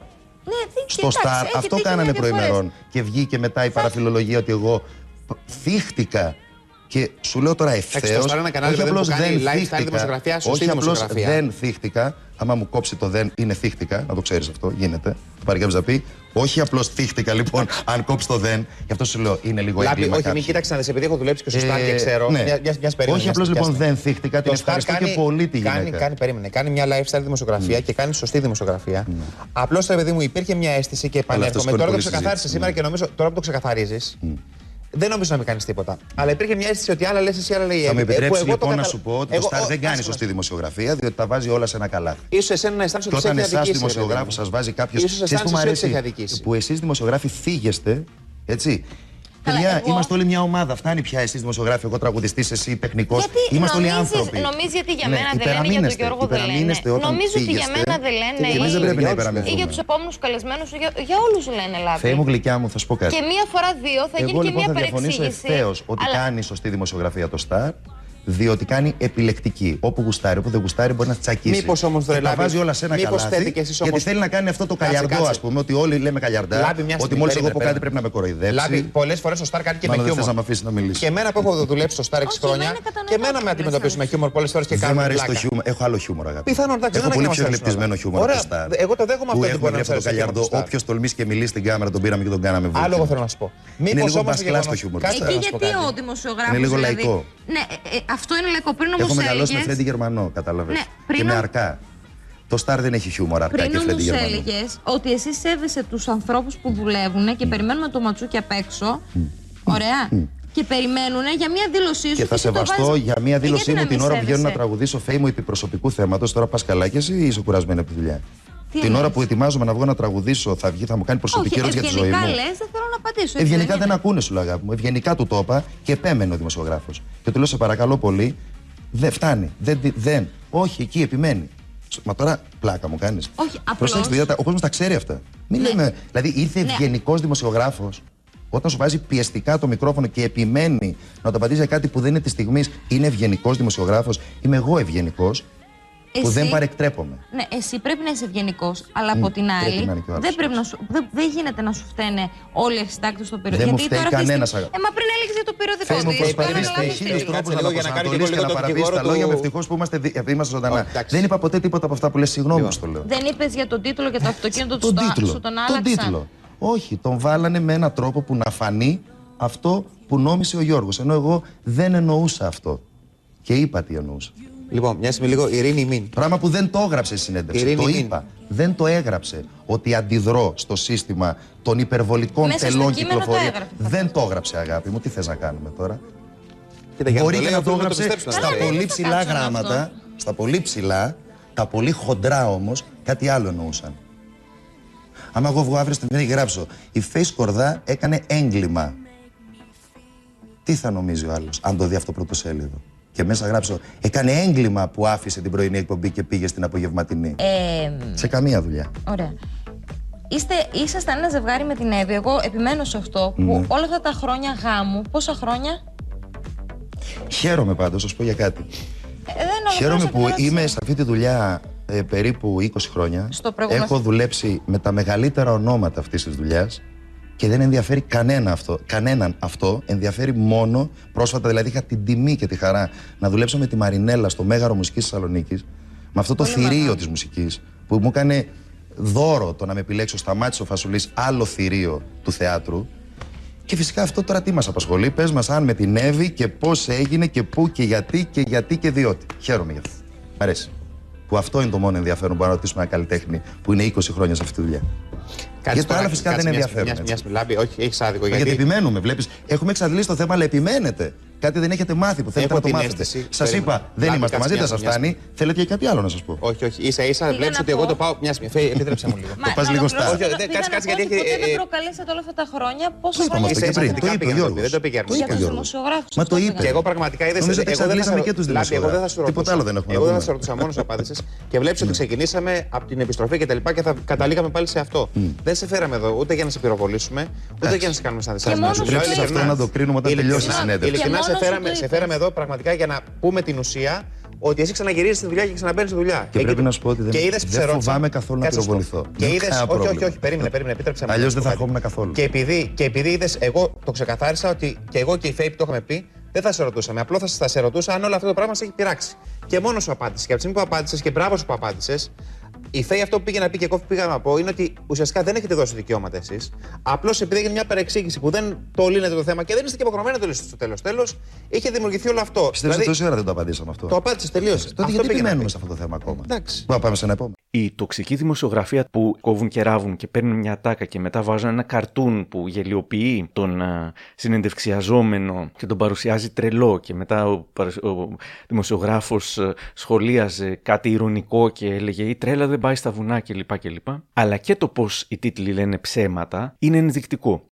Ναι, δεν Στο εντάξει, Star έχει αυτό τύχει κάνανε μια-δυο φορές. προημερών. Και βγήκε μετά η παραφιλολογία ότι εγώ π- θύχτηκα. Και σου λέω τώρα Εντάξει, ευθέως. το Star είναι ένα κανάλι, Όχι παιδί μου, απλώς που κάνει δεν lifestyle θύχτηκα. δημοσιογραφία, σωστή Όχι απλώς δημοσιογραφία. δεν θύχτηκα. Άμα μου κόψει το δεν, είναι θύχτηκα. Να το ξέρεις αυτό. Γίνεται. Θα πάρει κάποιο να πει. Όχι απλώς θύχτηκα λοιπόν, αν κόψει το δεν. Γι' αυτό σου λέω είναι λίγο Λάμπη, έγκλημα. όχι, μην κάποιου. κοίταξε να δεις, επειδή έχω δουλέψει και στο Star Ε, και ξέρω. ναι. Μια, μια, μιας περίμενε, Όχι απλώς μιας- λοιπόν μιας- δεν θύχτηκα. Την Το Star ευχαριστώ κάνει, και πολύ τη κάνει, γυναίκα. κάνει, περίμενε, κάνει μια lifestyle δημοσιογραφία και κάνει σωστή δημοσιογραφία. Απλώς, ρε παιδί μου, υπήρχε μια αίσθηση και Αλλά αυτός επανέρχομαι. σηκώνει Τώρα το πολύ ξεκαθάρισε συζήτηση. σήμερα και νομίζω τώρα που το ξεκαθαρίζεις. Δεν νομίζω να μην κάνεις τίποτα. Αλλά υπήρχε μια αίσθηση ότι άλλα λες εσύ, άλλα λέει η Θα με Εύη. Ε, που επιτρέψει εγώ το λοιπόν να κατα- σου πω ότι εγώ- το Star ο- δεν κάνει άσχημα. σωστή δημοσιογραφία, διότι τα βάζει όλα σε ένα καλάθι. Ίσως εσένα να αισθάνεσαι Και ότι σε όταν έχει εσάς αδικήσει. ρε παιδί δημοσιογράφου μου. σας βάζει κάποιο. Ίσως Ξέρεις που αισθάνεσαι μου ότι σε έχει αρέσει. αδικήσει. Που εσείς δημοσιογράφοι θίγεστε. Έτσι. Παιδιά, εγώ- είμαστε όλοι μια ομάδα. Φτάνει πια εσείς δημοσιογράφοι, εγώ τραγουδιστής, εσύ τεχνικός. Γιατί Είμαστε όλοι νομίζεις- άνθρωποι. νομίζεις γιατί για Ναι, μένα δεν λένε, για τον υπεραμείνεστε, Γιώργο δεν λένε. υπεραμείνεστε όταν Νομίζω ότι για θίγεστε. μένα δεν λένε. Και εμείς ή- δεν πρέπει να ή υπεραμεινθούμε. για τους επόμενους καλεσμένους, για, για όλους λένε λάθη. Θεέ μου γλυκιά μου, θα σου πω κάτι. Και μία φορά δύο θα Εγώ γίνει και λοιπόν μία θα διαφωνήσω παρεξήγηση. ευθέως ότι αλλά- κάνει σωστή δημοσιογραφία το Star. Διότι κάνει επιλεκτική. Όπου γουστάρει, όπου δεν γουστάρει μπορεί να τσακίσει. Μήπως όμως, ρε Και τα Λάμπη, βάζει όλα σε ένα μήπως καλάθι. θέτε κι εσείς Γιατί όμως- θέλει να κάνει αυτό το Κάτσε, καλιαρδό, κάτσε. ας πούμε. Ότι όλοι λέμε καλιαρδά. Λάμπη, μια ότι στιγμή, μόλις εγώ περίμενε, πω κάτι περίμενε. πρέπει να με κοροϊδέψει. Λάμπη, πολλές φορές το Star κάνει και με Μάλλον δεν χιούμορ. θες να με αφήσεις να μιλήσω. Και εμένα που έχω δουλέψει στο Star 6 χρόνια, και εμένα με αντιμετωπίσουν με χιούμορ πολλέ φορέ και Δεν μου κάνουν αρέσει το πλάκα. χιούμορ. Έχω άλλο χιούμορ, αγάπη. Πιθανόν, εντάξει, Έχω δεν πολύ είναι πιο να μας γλυπτισμένο αρέσουν χιούμορ όλα. από το Ωραία, Star. εγώ το δέχομαι Που αυτό ότι έχουμε μπορεί να βρει μας από το αρέσει το χιούμορ καλιαρδό. του Star. Όποιος τολμήσει και μιλήσει στην κάμερα, τον πήραμε και τον κάναμε βούλτιο. Άλλο εγώ θέλω να σου πω. Είναι Μήπως λίγο όμως το μπασκλά στο γεγονός- χιούμορ. Κάτσε Εκεί να σου πω γιατί κάτι. ο δημοσιογράφος. Είναι λίγο λαϊκό. Ναι, ε, ε, αυτό είναι λαϊκό. Πριν όμως Έχω μεγαλώσει με έλεγε. Φρέντι Γερμανό, κατάλαβες. Ναι, πριν Και με ο- αρκά. Το Star δεν έχει χιούμορ αρκά Πριν και όμως Φρέντι Γερμανό. έλεγες ότι εσύ σέβεσαι τους ανθρώπους που δουλεύουν και περιμένουμε το ματσούκι απ' έξω. Ωραία. Και περιμένουν για μια δήλωσή σου. Και θα εσύ το σεβαστώ βάζεις- για μια Ε, δήλωσή γιατί μου να την μην ώρα που βγαίνω να σέβεσαι; τραγουδήσω φέη μου επί προσωπικού θέματος. Τώρα πα καλά και εσύ ή είσαι κουρασμένη από τη δουλειά. Τι την ώρα εννοείς; που ετοιμάζομαι να βγω να τραγουδήσω, θα βγει, θα μου κάνει προσωπική Όχι, ερώτηση για τη ζωή ευγενικά μου. λες, δεν θέλω να απαντήσω. έτσι Ευγενικά είναι. δεν ακούνε, σου λέω αγάπη μου. Ευγενικά του το είπα και επέμενε ο δημοσιογράφος. Και του λέω, σε παρακαλώ πολύ, δεν φτάνει. Δεν, δεν. Όχι, εκεί επιμένει. Μα τώρα πλάκα μου κάνεις. Όχι, απλώς- Προσέξτε, παιδιά, τα- ο κόσμος τα ξέρει αυτά. Μην Ναι. λέμε. Δηλαδή ήρθε Ναι. ευγενικός δημοσιογράφος. Όταν σου βάζει πιεστικά το μικρόφωνο και επιμένει να το απαντήσει για κάτι που δεν είναι της στιγμής, είναι ευγενικός δημοσιογράφος. Είμαι εγώ ευγενικός. Που Εσύ- δεν παρεκτρέπομαι. Ναι, εσύ πρέπει να είσαι ευγενικός, αλλά Μμ, από την πρέπει άλλη να είναι και ο άλλος. δεν, πρέπει να σου, δεν, δεν γίνεται να σου φταίνε όλοι οι ευστάκτοι στο περιοδικό. Δεν μου φταίει αυτή τη κανένας, στιγμή- αγάπη. Ε, μα πριν έλεγες για το περιοδικό. Θέλω μου Τώρα προσπαθείς να λάβεις χίλιου τι. τρόπου να λίγο για να κάνει και προσανατολίσει και λίγο να το παραβεί δικηγόρο τα λόγια του- μου. Ευτυχώ που είμαστε, δι- είμαστε ζωντανά. Δεν είπα ποτέ τίποτα από αυτά που λες. Συγγνώμη που στο λέω. Δεν είπες για τον τίτλο και το αυτοκίνητο του Τον στο- τίτλο. σου τον Τον άλλαξαν. τίτλο. Όχι, τον βάλανε με έναν τρόπο που να φανεί αυτό που νόμισε ο Γιώργος. Ενώ εγώ δεν εννοούσα αυτό. Και είπα τι εννοούσα. Λοιπόν, μια στιγμή λίγο ειρήνη μην. Πράγμα που δεν το έγραψε στη συνέντευξη. Ειρήνη το μην. είπα. Δεν το έγραψε ότι αντιδρώ στο σύστημα των υπερβολικών Μέσα στο τελών κείμενο το κυκλοφορία. έγραφε, Δεν το έγραψε, αγάπη μου. Τι θες να κάνουμε τώρα; Κοίτα, για Μπορεί το και λέω, να το αυτό να το έγραψε πιστέψουμε, στα δηλαδή. πολύ Δεν θα ψηλά κάτσω με γράμματα. αυτό. Στα πολύ ψηλά, τα πολύ χοντρά όμως, κάτι άλλο εννοούσαν. Άμα εγώ βγω αύριο στην εφημερίδα και γράψω Η Face Κορδά έκανε έγκλημα. Τι θα νομίζει ο άλλος, αν το δει αυτό πρωτοσέλιδο; Και μέσα γράψω Έκανε έγκλημα που άφησε την πρωινή εκπομπή και πήγε στην απογευματινή. Ε, Σε καμία δουλειά. Ωραία. Είστε, ήσασταν ένα ζευγάρι με την Εύη. Εγώ επιμένω σε αυτό που Ναι. όλα αυτά τα χρόνια γάμου, πόσα χρόνια; Χαίρομαι πάντως, να σου πω για κάτι. Ε, δεν ολοκλήρωσα Χαίρομαι την που ερώτηση. είμαι σε αυτή τη δουλειά ε, περίπου 20 χρόνια. Στο προηγούμενο- Έχω δουλέψει με τα μεγαλύτερα ονόματα αυτής της δουλειάς και δεν ενδιαφέρει κανένα αυτό, κανέναν αυτό. Ενδιαφέρει μόνο, πρόσφατα δηλαδή είχα την τιμή και τη χαρά να δουλέψω με τη Μαρινέλα στο Μέγαρο Μουσικής Θεσσαλονίκης, με αυτό το θηρίο της μουσικής που μου έκανε δώρο το να με επιλέξει ο Σταμάτης ο Φασουλής άλλο θηρίο του θεάτρου και φυσικά αυτό τώρα τι μας απασχολεί. Πες μας αν με την Εύη και πώς έγινε και πού και γιατί και γιατί και διότι. Χαίρομαι γι' αυτό. Μ' αρέσει. Που αυτό είναι το μόνο ενδιαφέρον που μπορούμε να ρωτήσουμε ένα καλλιτέχνη που είναι 20 χρόνια σε αυτή τη δουλειά. Γιατί τα άλλα φυσικά δεν είναι ενδιαφέρον. Μια έτσι. λάμπη, όχι, έχει άδικο. Γιατί... Γιατί επιμένουμε, βλέπεις. Έχουμε εξαντλήσει το θέμα, αλλά επιμένετε. Κάτι δεν έχετε μάθει που θέλετε Έχω να το την μάθετε. αίσθηση- Σας περίμενε. είπα, δεν Λάμπη, είμαστε κάτσε μαζί, δεν μια- σας μια- φτάνει. Θέλετε και κάτι άλλο να σας πω; Όχι, όχι. ίσα ίσα Πήγα βλέπεις να ότι εγώ πω. το πάω. Μια στιγμή. Φέη, Επίτρεψε μου λίγο. Το πας λίγο στά. Όχι, όχι, δεν- Πήγα κάτσε, να κάτσε, πω γιατί ότι έχει. ποτέ ε, δεν ε, προκαλέσατε όλα αυτά τα χρόνια. Πόσα Το είπαμε χρόνια αυτό και Ίσα-ίσα πριν. θετικά Το είπε ο πήγαμε, Γιώργος. δεν το πήγε Το αρνητικά. είπε ο Για τους Γιώργος. δημοσιογράφους, Μα πώς το το είπε. Και εγώ πραγματικά είδες. Νομίζω ότι εξαντλήσαμε και τους Εγώ δεν θα δημοσιογράφους. σου Τίποτα άλλο δεν έχουμε να Εγώ δεν θα πούμε. σε ρωτούσα, μόνος σου απάντησες. Και βλέπεις ότι ξεκινήσαμε από την επιστροφή και τα λοιπά και θα καταλήγαμε πάλι σε αυτό. Δεν σε φέραμε εδώ ούτε για να σε πυροβολήσουμε, ούτε για να σε κάνουμε σαν Και μόνος σου Πρέπει το αυτό να το κρίνουμε όταν τελειώσει η συνέντευξη. Ειλικρινά Και σε μόνο σου φέραμε, το σε είπες. φέραμε εδώ πραγματικά για να πούμε την ουσία ότι εσύ ξαναγυρίζεις στη δουλειά και ξαναμπαίνει στη δουλειά. Και πρέπει να σου πω ότι δεν- και είδες που δεν σε ρώτησα- φοβάμαι καθόλου να Κάτσε σου πω. πυροβοληθώ. Και Δεν είδε. έχω Όχι, κανένα όχι, πρόβλημα. όχι, περίμενε, περίμενε, επίτρεψε μου. Αλλιώς να σου δεν πω θα κάτι. ερχόμουν καθόλου. Και επειδή, και επειδή είδες, εγώ το ξεκαθάρισα ότι και εγώ και η Φέη που το είχαμε πει, δεν θα σε ρωτούσαμε. Απλώ θα, θα σε ρωτούσα αν όλο αυτό το πράγμα σε έχει πειράξει. Και μόνο σου απάντησε. Και από τη στιγμή που απάντησες και μπράβο σου που απάντησες, η Φέη αυτό που πήγε να πει και εγώ που πήγα να πω είναι ότι ουσιαστικά δεν έχετε δώσει δικαιώματα εσείς. Απλώς επειδή έγινε μια παρεξήγηση που δεν το λύνεται το θέμα και δεν είστε και υποχρεωμένοι να το λύσετε στο τέλος. Τέλος, είχε δημιουργηθεί όλο αυτό. Πιστεύω ότι τόση ώρα δεν το απαντήσαμε αυτό. Το απάντησε, τελείωσε. Τότε Αυτό γιατί πήγε να επιμένουμε πει. σε αυτό το θέμα ακόμα; Εντάξει. Μπορούμε να πάμε σε ένα επόμενο. Η τοξική δημοσιογραφία που κόβουν και ράβουν και παίρνουν μια τάκα και μετά βάζουν ένα καρτούν που γελιοποιεί τον α, συνεντευξιαζόμενο και τον παρουσιάζει τρελό και μετά ο, παρουσ- ο δημοσιογράφος α, σχολίαζε κάτι ηρωνικό και έλεγε «Η τρέλα δεν πάει στα βουνά» κλπ. κλπ. Αλλά και το πώς οι τίτλοι λένε ψέματα είναι ενδεικτικό.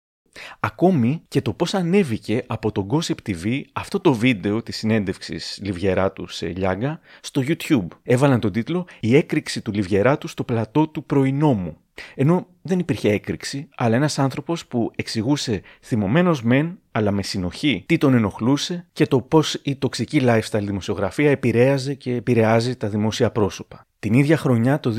Ακόμη και το πώς ανέβηκε από το Gossip TV αυτό το βίντεο της συνέντευξης Λιβιεράτου σε Λιάγκα στο YouTube. Έβαλαν τον τίτλο «Η έκρηξη του Λιβιεράτου στο πλατό του πρωινόμου». Ενώ δεν υπήρχε έκρηξη, αλλά ένας άνθρωπος που εξηγούσε θυμωμένος μεν, αλλά με συνοχή, τι τον ενοχλούσε και το πώς η τοξική lifestyle δημοσιογραφία επηρέαζε και επηρεάζει τα δημόσια πρόσωπα. Την ίδια χρονιά, το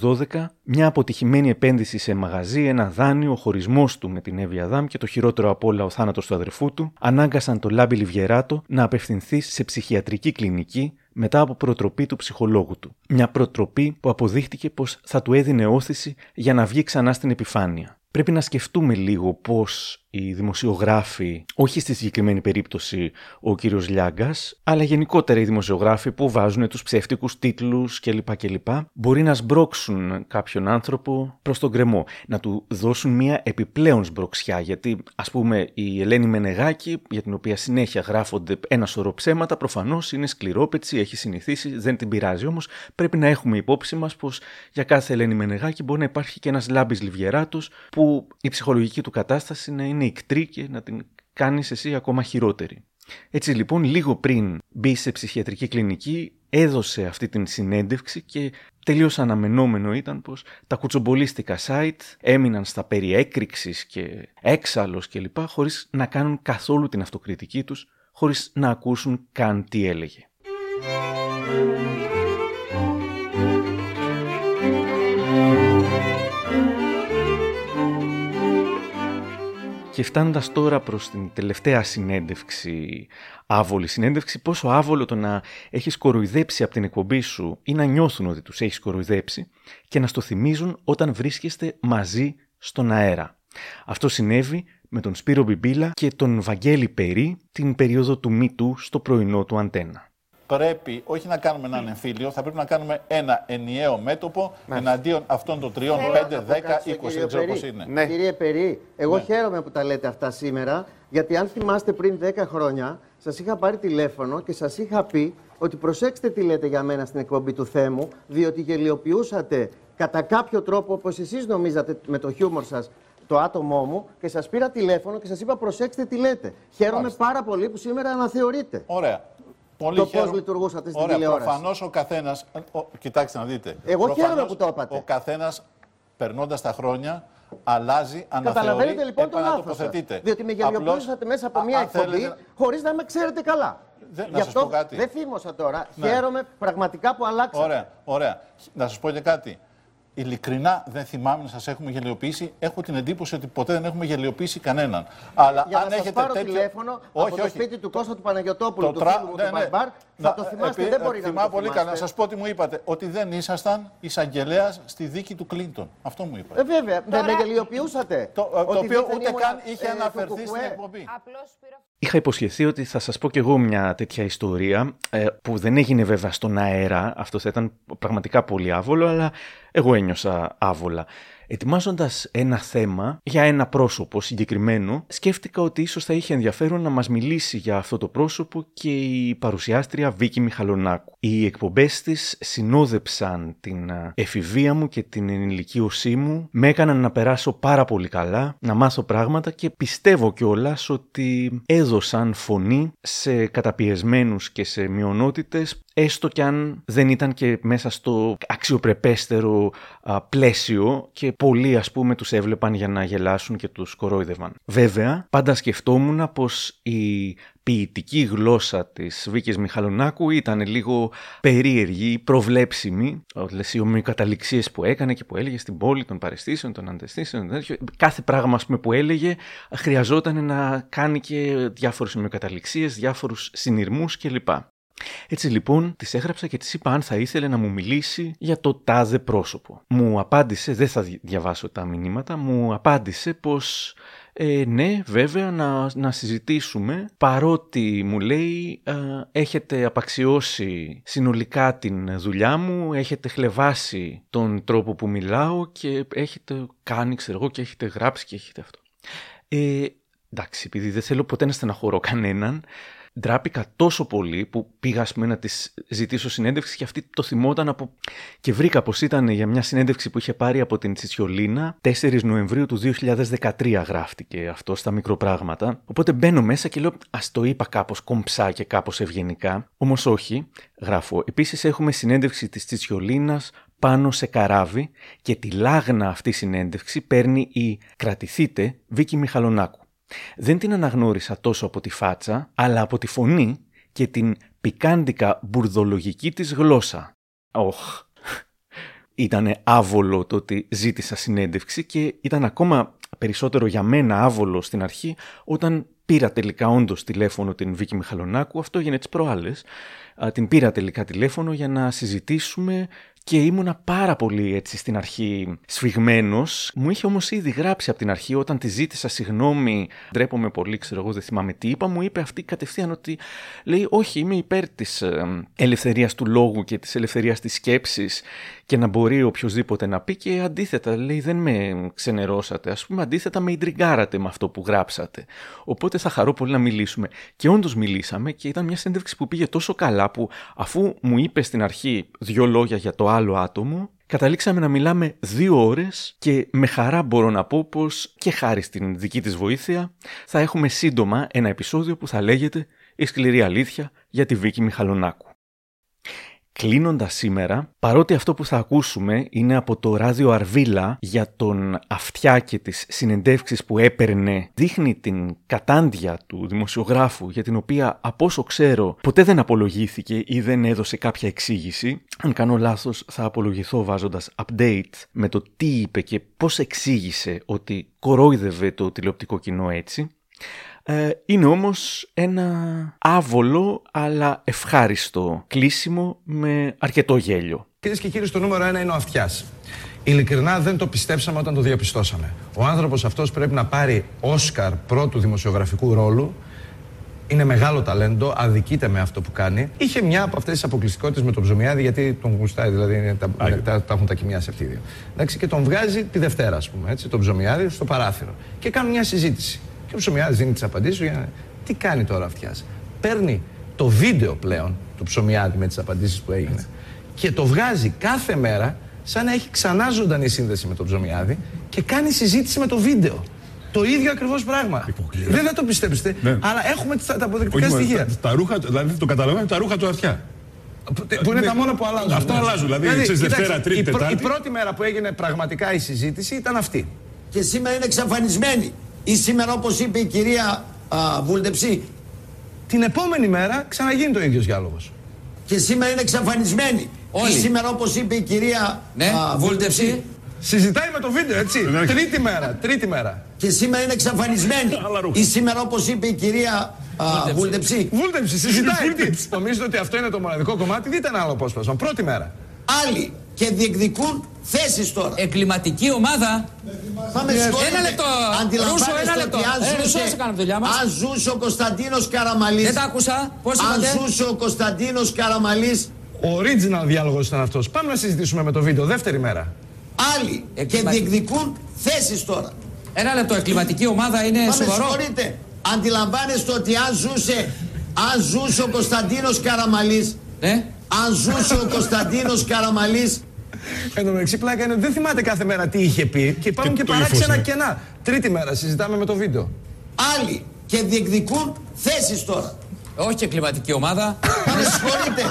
2012, μια αποτυχημένη επένδυση σε μαγαζί, ένα δάνειο, ο χωρισμός του με την Εύη Αδάμ και το χειρότερο απ' όλα ο θάνατος του αδερφού του, ανάγκασαν τον Λάμπη Λιβιεράτο να απευθυνθεί σε ψυχιατρική κλινική μετά από προτροπή του ψυχολόγου του. Μια προτροπή που αποδείχτηκε πως θα του έδινε όθηση για να βγει ξανά στην επιφάνεια. Πρέπει να σκεφτούμε λίγο πώς οι δημοσιογράφοι, όχι στη συγκεκριμένη περίπτωση ο κύριος Λιάγκας, αλλά γενικότερα οι δημοσιογράφοι που βάζουν τους ψεύτικους τίτλους κλπ. κλπ. μπορεί να σμπρώξουν κάποιον άνθρωπο προς τον κρεμό, να του δώσουν μια επιπλέον σμπροξιά, γιατί ας πούμε η Ελένη Μενεγάκη, για την οποία συνέχεια γράφονται ένα σωρό ψέματα, προφανώς είναι σκληρόπετσι, έχει συνηθίσει, δεν την πειράζει όμως, πρέπει να έχουμε υπόψη μας πως για κάθε Ελένη Μενεγάκη μπορεί να υπάρχει και ένας Λάμπης Λιβιεράτος που η ψυχολογική του κατάσταση να είναι ικτρή και να την κάνεις εσύ ακόμα χειρότερη. Έτσι λοιπόν λίγο πριν μπει σε ψυχιατρική κλινική έδωσε αυτή την συνέντευξη και τελείως αναμενόμενο ήταν πως τα κουτσομπολίστικα site έμειναν στα περί έκρηξης και έξαλλος κλπ χωρίς να κάνουν καθόλου την αυτοκριτική τους, χωρίς να ακούσουν καν τι έλεγε. Και φτάνοντας τώρα προς την τελευταία συνέντευξη, άβολη συνέντευξη, πόσο άβολο το να έχεις κοροϊδέψει από την εκπομπή σου ή να νιώθουν ότι τους έχεις κοροϊδέψει και να στο θυμίζουν όταν βρίσκεστε μαζί στον αέρα. Αυτό συνέβη με τον Σπύρο Μπιμπίλα και τον Βαγγέλη Περί την περίοδο του Μήτου στο πρωινό του Αντένα πρέπει όχι να κάνουμε έναν εμφύλιο, θα πρέπει να κάνουμε ένα ενιαίο μέτωπο εναντίον αυτών των τριών, πέντε, δέκα, είκοσι, δεν ξέρω πώς είναι. Ναι. Κύριε Περί, εγώ ναι. χαίρομαι που τα λέτε αυτά σήμερα, γιατί αν θυμάστε πριν 10 χρόνια, σας είχα πάρει τηλέφωνο και σας είχα πει ότι προσέξτε τι λέτε για μένα στην εκπομπή του Θέμου, διότι γελιοποιούσατε κατά κάποιο τρόπο, όπως εσείς νομίζατε με το χιούμορ σας, το άτομό μου και σας πήρα τηλέφωνο και σας είπα προσέξτε τι λέτε. Χαίρομαι πάρα πολύ που σήμερα αναθεωρείτε. Ωραία. Πολύ το πώς λειτουργούσατε στην Ωραία, τηλεόραση. Προφανώς ο καθένα. Κοιτάξτε να δείτε. Εγώ προφανώς, χαίρομαι που το είπατε. Ο καθένας περνώντας τα χρόνια αλλάζει, αναθεωρεί, Καταλαβαίνετε λοιπόν το λάθο σα. Διότι με γελιοποιούσατε μέσα από μια εκπομπή θέλετε... χωρίς να με ξέρετε καλά. Δεν, Γι' αυτό δεν θύμωσα τώρα. Ναι. Χαίρομαι πραγματικά που αλλάξατε. Ωραία, ωραία. Να σας πω και κάτι. Ειλικρινά δεν θυμάμαι να σας έχουμε γελιοποιήσει. Έχω την εντύπωση ότι ποτέ δεν έχουμε γελιοποιήσει κανέναν. Αλλά Για αν να έχετε πάρω τέτοιο... τηλέφωνο όχι, από το σπίτι του Κώστα του Παναγιωτόπουλου, το του τρα... φίλου μου ναι, του ναι. Μπαρμπάρ, θα το θυμάστε, επί... δεν μπορεί να Θυμάμαι το πολύ καλά. Να σας πω τι μου είπατε. Ότι δεν ήσασταν εισαγγελέας στη δίκη του Κλίντον. Αυτό μου είπατε. Ε, βέβαια, δεν με γελιοποιούσατε. Το, το οποίο ούτε καν είχε ε, αναφερθεί στην εκπομπή. Είχα υποσχεθεί ότι θα σας πω κι εγώ μια τέτοια ιστορία ε, που δεν έγινε βέβαια στον αέρα, αυτό θα ήταν πραγματικά πολύ άβολο, αλλά εγώ ένιωσα άβολα. Ετοιμάζοντας ένα θέμα για ένα πρόσωπο συγκεκριμένο, σκέφτηκα ότι ίσως θα είχε ενδιαφέρον να μας μιλήσει για αυτό το πρόσωπο και η παρουσιάστρια Βίκη Μιχαλονάκου. Οι εκπομπές της συνόδεψαν την εφηβεία μου και την ενηλικίωσή μου, με έκαναν να περάσω πάρα πολύ καλά, να μάθω πράγματα και πιστεύω κιόλας ότι έδωσαν φωνή σε καταπιεσμένους και σε μειονότητες έστω κι αν δεν ήταν και μέσα στο αξιοπρεπέστερο α, πλαίσιο και πολλοί ας πούμε τους έβλεπαν για να γελάσουν και τους κορόιδευαν. Βέβαια, πάντα σκεφτόμουν πως η ποιητική γλώσσα της Βίκης Μιχαλονάκου ήταν λίγο περίεργη, προβλέψιμη. Όλες οι ομοιοκαταληξίες που έκανε και που έλεγε στην πόλη των παρεστήσεων, των αντεστήσεων, κάθε πράγμα ας πούμε, που έλεγε χρειαζόταν να κάνει και διάφορες ομοιοκαταληξίες, διάφορους συνειρμούς κλπ. Έτσι λοιπόν τη έγραψα και τη είπα αν θα ήθελε να μου μιλήσει για το τάδε πρόσωπο. Μου απάντησε, δεν θα διαβάσω τα μηνύματα, μου απάντησε πως ε, ναι βέβαια να, να συζητήσουμε παρότι μου λέει ε, έχετε απαξιώσει συνολικά την δουλειά μου, έχετε χλεβάσει τον τρόπο που μιλάω και έχετε κάνει ξέρω εγώ και έχετε γράψει και έχετε αυτό. Ε, εντάξει επειδή δεν θέλω ποτέ να στεναχωρώ κανέναν ντράπηκα τόσο πολύ που πήγα πούμε, να τη ζητήσω συνέντευξη και αυτή το θυμόταν από. και βρήκα πως ήταν για μια συνέντευξη που είχε πάρει από την Τσιτσιολίνα 4 Νοεμβρίου του 2013 γράφτηκε αυτό στα μικροπράγματα. Οπότε μπαίνω μέσα και λέω Α το είπα κάπως κομψά και κάπως ευγενικά. Όμως όχι, γράφω. Επίσης έχουμε συνέντευξη της Τσιτσιολίνας πάνω σε καράβι και τη λάγνα αυτή συνέντευξη παίρνει η κρατηθείτε Βίκη Μιχαλονάκου. Δεν την αναγνώρισα τόσο από τη φάτσα, αλλά από τη φωνή και την πικάντικα μπουρδολογική της γλώσσα. Οχ, ήταν άβολο το ότι ζήτησα συνέντευξη και ήταν ακόμα περισσότερο για μένα άβολο στην αρχή όταν πήρα τελικά όντως τηλέφωνο την Βίκη Μιχαλονάκου, αυτό έγινε τις προάλλες, την πήρα τελικά τηλέφωνο για να συζητήσουμε και ήμουνα πάρα πολύ έτσι στην αρχή σφιγμένος. Μου είχε όμως ήδη γράψει από την αρχή όταν τη ζήτησα συγγνώμη. Ντρέπομαι πολύ, ξέρω εγώ, δεν θυμάμαι τι είπα. Μου είπε αυτή κατευθείαν ότι λέει: Όχι, είμαι υπέρ της ελευθερίας του λόγου και της ελευθερίας της σκέψης και να μπορεί οποιοδήποτε να πει. Και αντίθετα, λέει: Δεν με ξενερώσατε. Α πούμε, αντίθετα, με ιντριγκάρατε με αυτό που γράψατε. Οπότε θα χαρώ πολύ να μιλήσουμε. Και όντως μιλήσαμε και ήταν μια συνέντευξη που πήγε τόσο καλά που αφού μου είπε στην αρχή δύο λόγια για το άλλο άτομο, καταλήξαμε να μιλάμε δύο ώρες και με χαρά μπορώ να πω πως και χάρη στην δική της βοήθεια θα έχουμε σύντομα ένα επεισόδιο που θα λέγεται η σκληρή αλήθεια για τη Βίκη Μιχαλονάκου. Κλείνοντας σήμερα, παρότι αυτό που θα ακούσουμε είναι από το ράδιο Αρβίλα για τον αυτιά και τις συνεντεύξεις που έπαιρνε, δείχνει την κατάντια του δημοσιογράφου για την οποία από όσο ξέρω ποτέ δεν απολογήθηκε ή δεν έδωσε κάποια εξήγηση. Αν κάνω λάθος θα απολογηθώ βάζοντας update με το τι είπε και πώς εξήγησε ότι κορόιδευε το τηλεοπτικό κοινό έτσι. Ε, είναι όμως ένα άβολο αλλά ευχάριστο κλείσιμο με αρκετό γέλιο. Κυρίες και κύριοι, το νούμερο ένα είναι ο αυτιάς. Ειλικρινά δεν το πιστέψαμε όταν το διαπιστώσαμε. Ο άνθρωπος αυτός πρέπει να πάρει Όσκαρ πρώτου δημοσιογραφικού ρόλου. Είναι μεγάλο ταλέντο, αδικείται με αυτό που κάνει. Είχε μια από αυτές τις αποκλειστικότητες με τον Ψωμιάδη, γιατί τον γουστάει, δηλαδή είναι, τα, τα, τα, έχουν τα κοιμιάσει αυτοί οι δύο. Εντάξει, και τον βγάζει τη Δευτέρα, ας πούμε, έτσι, τον Ψωμιάδη στο παράθυρο. Και κάνουν μια συζήτηση. Και ο Ψωμιάδη δίνει τις απαντήσεις για τι κάνει τώρα αυτιάς. Παίρνει το βίντεο πλέον του Ψωμιάδη με τις απαντήσεις που έγινε και το βγάζει κάθε μέρα σαν να έχει ξανά ζωντανή σύνδεση με τον Ψωμιάδη και κάνει συζήτηση με το βίντεο. Το ίδιο ακριβώς πράγμα. Δεν θα το πιστέψετε, Ναι. αλλά έχουμε τα, τα αποδεικτικά Όχι, στοιχεία. τα, τα ρούχα, δηλαδή το καταλαβαίνω τα ρούχα του αυτιά. Που είναι Ναι, τα μόνα που αλλάζουν. Αυτά Ναι. αλλάζουν. Δηλαδή, ξέρεις, κοιτάξτε, Δευτέρα, Τρίτη, η, πρω- Τετάρτη. η πρώτη μέρα που έγινε πραγματικά η συζήτηση ήταν αυτή. Και σήμερα είναι εξαφανισμένη. Ή σήμερα, όπως είπε η κυρία α, Βούλτεψη. Την επόμενη μέρα ξαναγίνει το ίδιος διάλογος. Και σήμερα είναι εξαφανισμένη. Όλοι. Ή σήμερα, όπως είπε η κυρία Ναι, α, Βούλτεψη. Συζητάει με το βίντεο, έτσι. τρίτη μέρα, τρίτη μέρα. Και σήμερα είναι εξαφανισμένη. Ή σήμερα, όπως είπε η κυρία α, Βούλτεψη. Βούλτεψη, συζητάει. Τι, Νομίζετε ότι αυτό είναι το μοναδικό κομμάτι, δείτε ένα άλλο απόσπασμα. Πρώτη μέρα. Άλλοι και διεκδικούν θέσεις τώρα. Εγκληματική ομάδα. Θα με Ένα συγχωρείτε. λεπτό. Αντιλαμβάνεστε Ρούσο, ένα λεπτό. ότι αν Ε, Ρούσο, ζούσε- να σε κάνουμε τη δουλειά μας. Αν ζούσε ο Κωνσταντίνος Καραμαλής Δεν τα άκουσα. Πώς Αν είπατε; ζούσε ο Κωνσταντίνος Καραμαλής Ο original διάλογος ήταν αυτός. Πάμε να συζητήσουμε με το βίντεο, δεύτερη μέρα. Άλλοι και διεκδικούν θέσεις τώρα. Ένα λεπτό. Εγκληματική ομάδα είναι Μα με σοβαρό; συγχωρείτε. Αντιλαμβάνεστε ότι αν ζούσε, αν ζούσε ο Κωνσταντίνος Καραμαλής Ναι. Αν ζούσε ο Κωνσταντίνος Καραμαλής Εν τω μεταξύ, πλάκα είναι ότι δεν θυμάται κάθε μέρα τι είχε πει και υπάρχουν και, το παράξενα ύφος, ναι. κενά. Τρίτη μέρα συζητάμε με το βίντεο. Άλλοι και διεκδικούν θέσεις τώρα. Όχι και εγκληματική ομάδα. Μα με συγχωρείτε.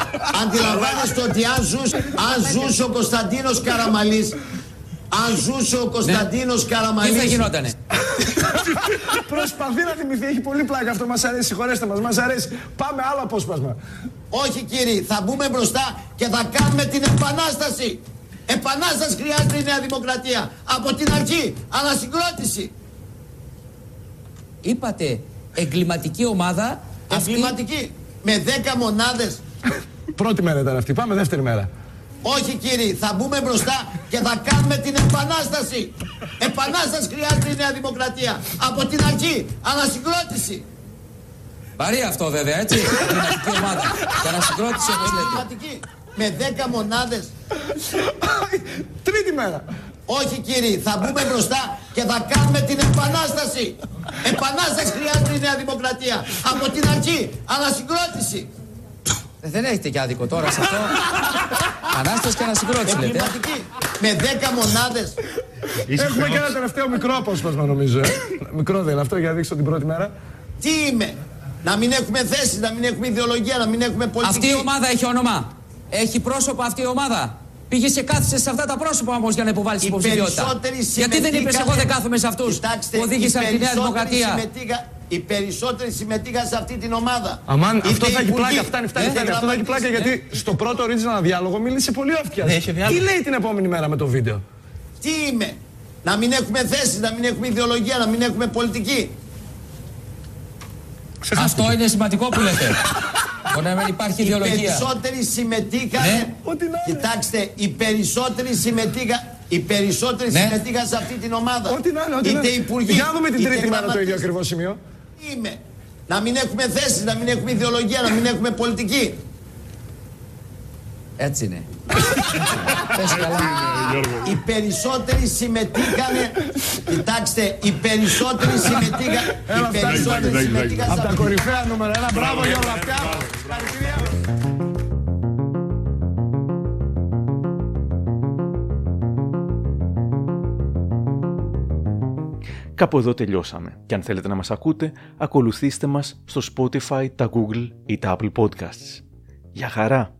Αντιλαμβάνεστε ότι αν ζούσε, αν ζούσε ο Κωνσταντίνος Καραμαλής αν ζούσε ο Κωνσταντίνος Καραμαλής Τι θα γινότανε; Προσπαθεί να θυμηθεί, έχει πολύ πλάκα αυτό. Μας αρέσει, συγχωρέστε μας, μας αρέσει. Πάμε άλλο απόσπασμα. Όχι κύριοι, θα μπούμε μπροστά και θα κάνουμε την επανάσταση. Επανάσταση χρειάζεται η Νέα Δημοκρατία. Από την αρχή, ανασυγκρότηση. Είπατε εγκληματική ομάδα. Εγκληματική. Με 10 μονάδες. Πρώτη μέρα ήταν αυτή. Πάμε δεύτερη μέρα. Όχι κύριοι, θα μπούμε μπροστά και θα κάνουμε την επανάσταση. Επανάσταση χρειάζεται η Νέα Δημοκρατία. Από την αρχή, ανασυγκρότηση. Βαρύ αυτό βέβαια, έτσι. Εγκληματική ομάδα. Και ανασυγκρότηση όπως λέτε. Εγκληματική. Με 10 μονάδες. Τρίτη μέρα. Όχι κύριοι, θα μπούμε μπροστά και θα κάνουμε την επανάσταση. Επανάσταση χρειάζεται η Νέα Δημοκρατία. Από την αρχή, ανασυγκρότηση. Ε, Δεν έχετε και άδικο τώρα σε αυτό. Ανάσταση και ανασυγκρότηση λέτε. Εγκληματική. Με 10 μονάδες. Έχουμε και ένα τελευταίο μικρό απόσπασμα νομίζω. ε. μικρό δεν είναι αυτό για να δείξω την πρώτη μέρα. Τι είμαι. Να μην έχουμε θέσεις, να μην έχουμε ιδεολογία, να μην έχουμε πολιτική. Αυτή η ομάδα έχει όνομα. Έχει πρόσωπο αυτή η ομάδα; Πήγες και κάθισες σε αυτά τα πρόσωπα όμως για να υποβάλεις την Οι υποψηφιότητα. περισσότεροι Γιατί δεν είπες, συμμετείχαν- Εγώ δεν κάθομαι σε αυτούς Κοιτάξτε, που οδήγησαν οι τη Νέα περισσότεροι Δημοκρατία. συμμετείχα- Οι περισσότεροι συμμετείχαν σε αυτή την ομάδα. Αμάν, Είτε αυτό θα έχει υπουργοί, πλάκα. Φτάνει, φτάνει, είτε φτάνει. Αυτό θα έχει πλάκα γραμματείς. γιατί στο πρώτο original διάλογο μίλησε πολύ ο αυτιά. Ναι, είχε Τι διάλογο. λέει την επόμενη μέρα με το βίντεο; Τι είμαι; Να μην έχουμε θέσεις, να μην έχουμε ιδεολογία, να μην έχουμε πολιτική. Αυτό είναι σημαντικό που λέτε. Μπορεί να μην υπάρχει Οι ιδεολογία. περισσότεροι συμμετείχαν. Ναι. Κοιτάξτε, οι περισσότεροι συμμετείχαν. Οι περισσότεροι Ναι. συμμετείχαν σε αυτή την ομάδα. Ό,τι να είναι, ό,τι να είτε είναι. υπουργοί. Για να δούμε την είτε τρίτη μέρα το γραμματείς. ίδιο ακριβώς σημείο. Τι είμαι. Να μην έχουμε θέσεις, να μην έχουμε ιδεολογία, να μην έχουμε πολιτική. Έτσι είναι. Πες καλά. Οι περισσότεροι συμμετείχαν. Κοιτάξτε, οι περισσότεροι συμμετείχαν. Οι Έλα, φτάνει, περισσότεροι φτάνει. συμμετείχαν σε Από τα αυτή κορυφαία νούμερα. Ένα μπράβο για όλα αυτά. Κάπου εδώ τελειώσαμε. Και αν θέλετε να μας ακούτε, ακολουθήστε μας στο Spotify, τα Google ή τα Apple Podcasts. Για χαρά!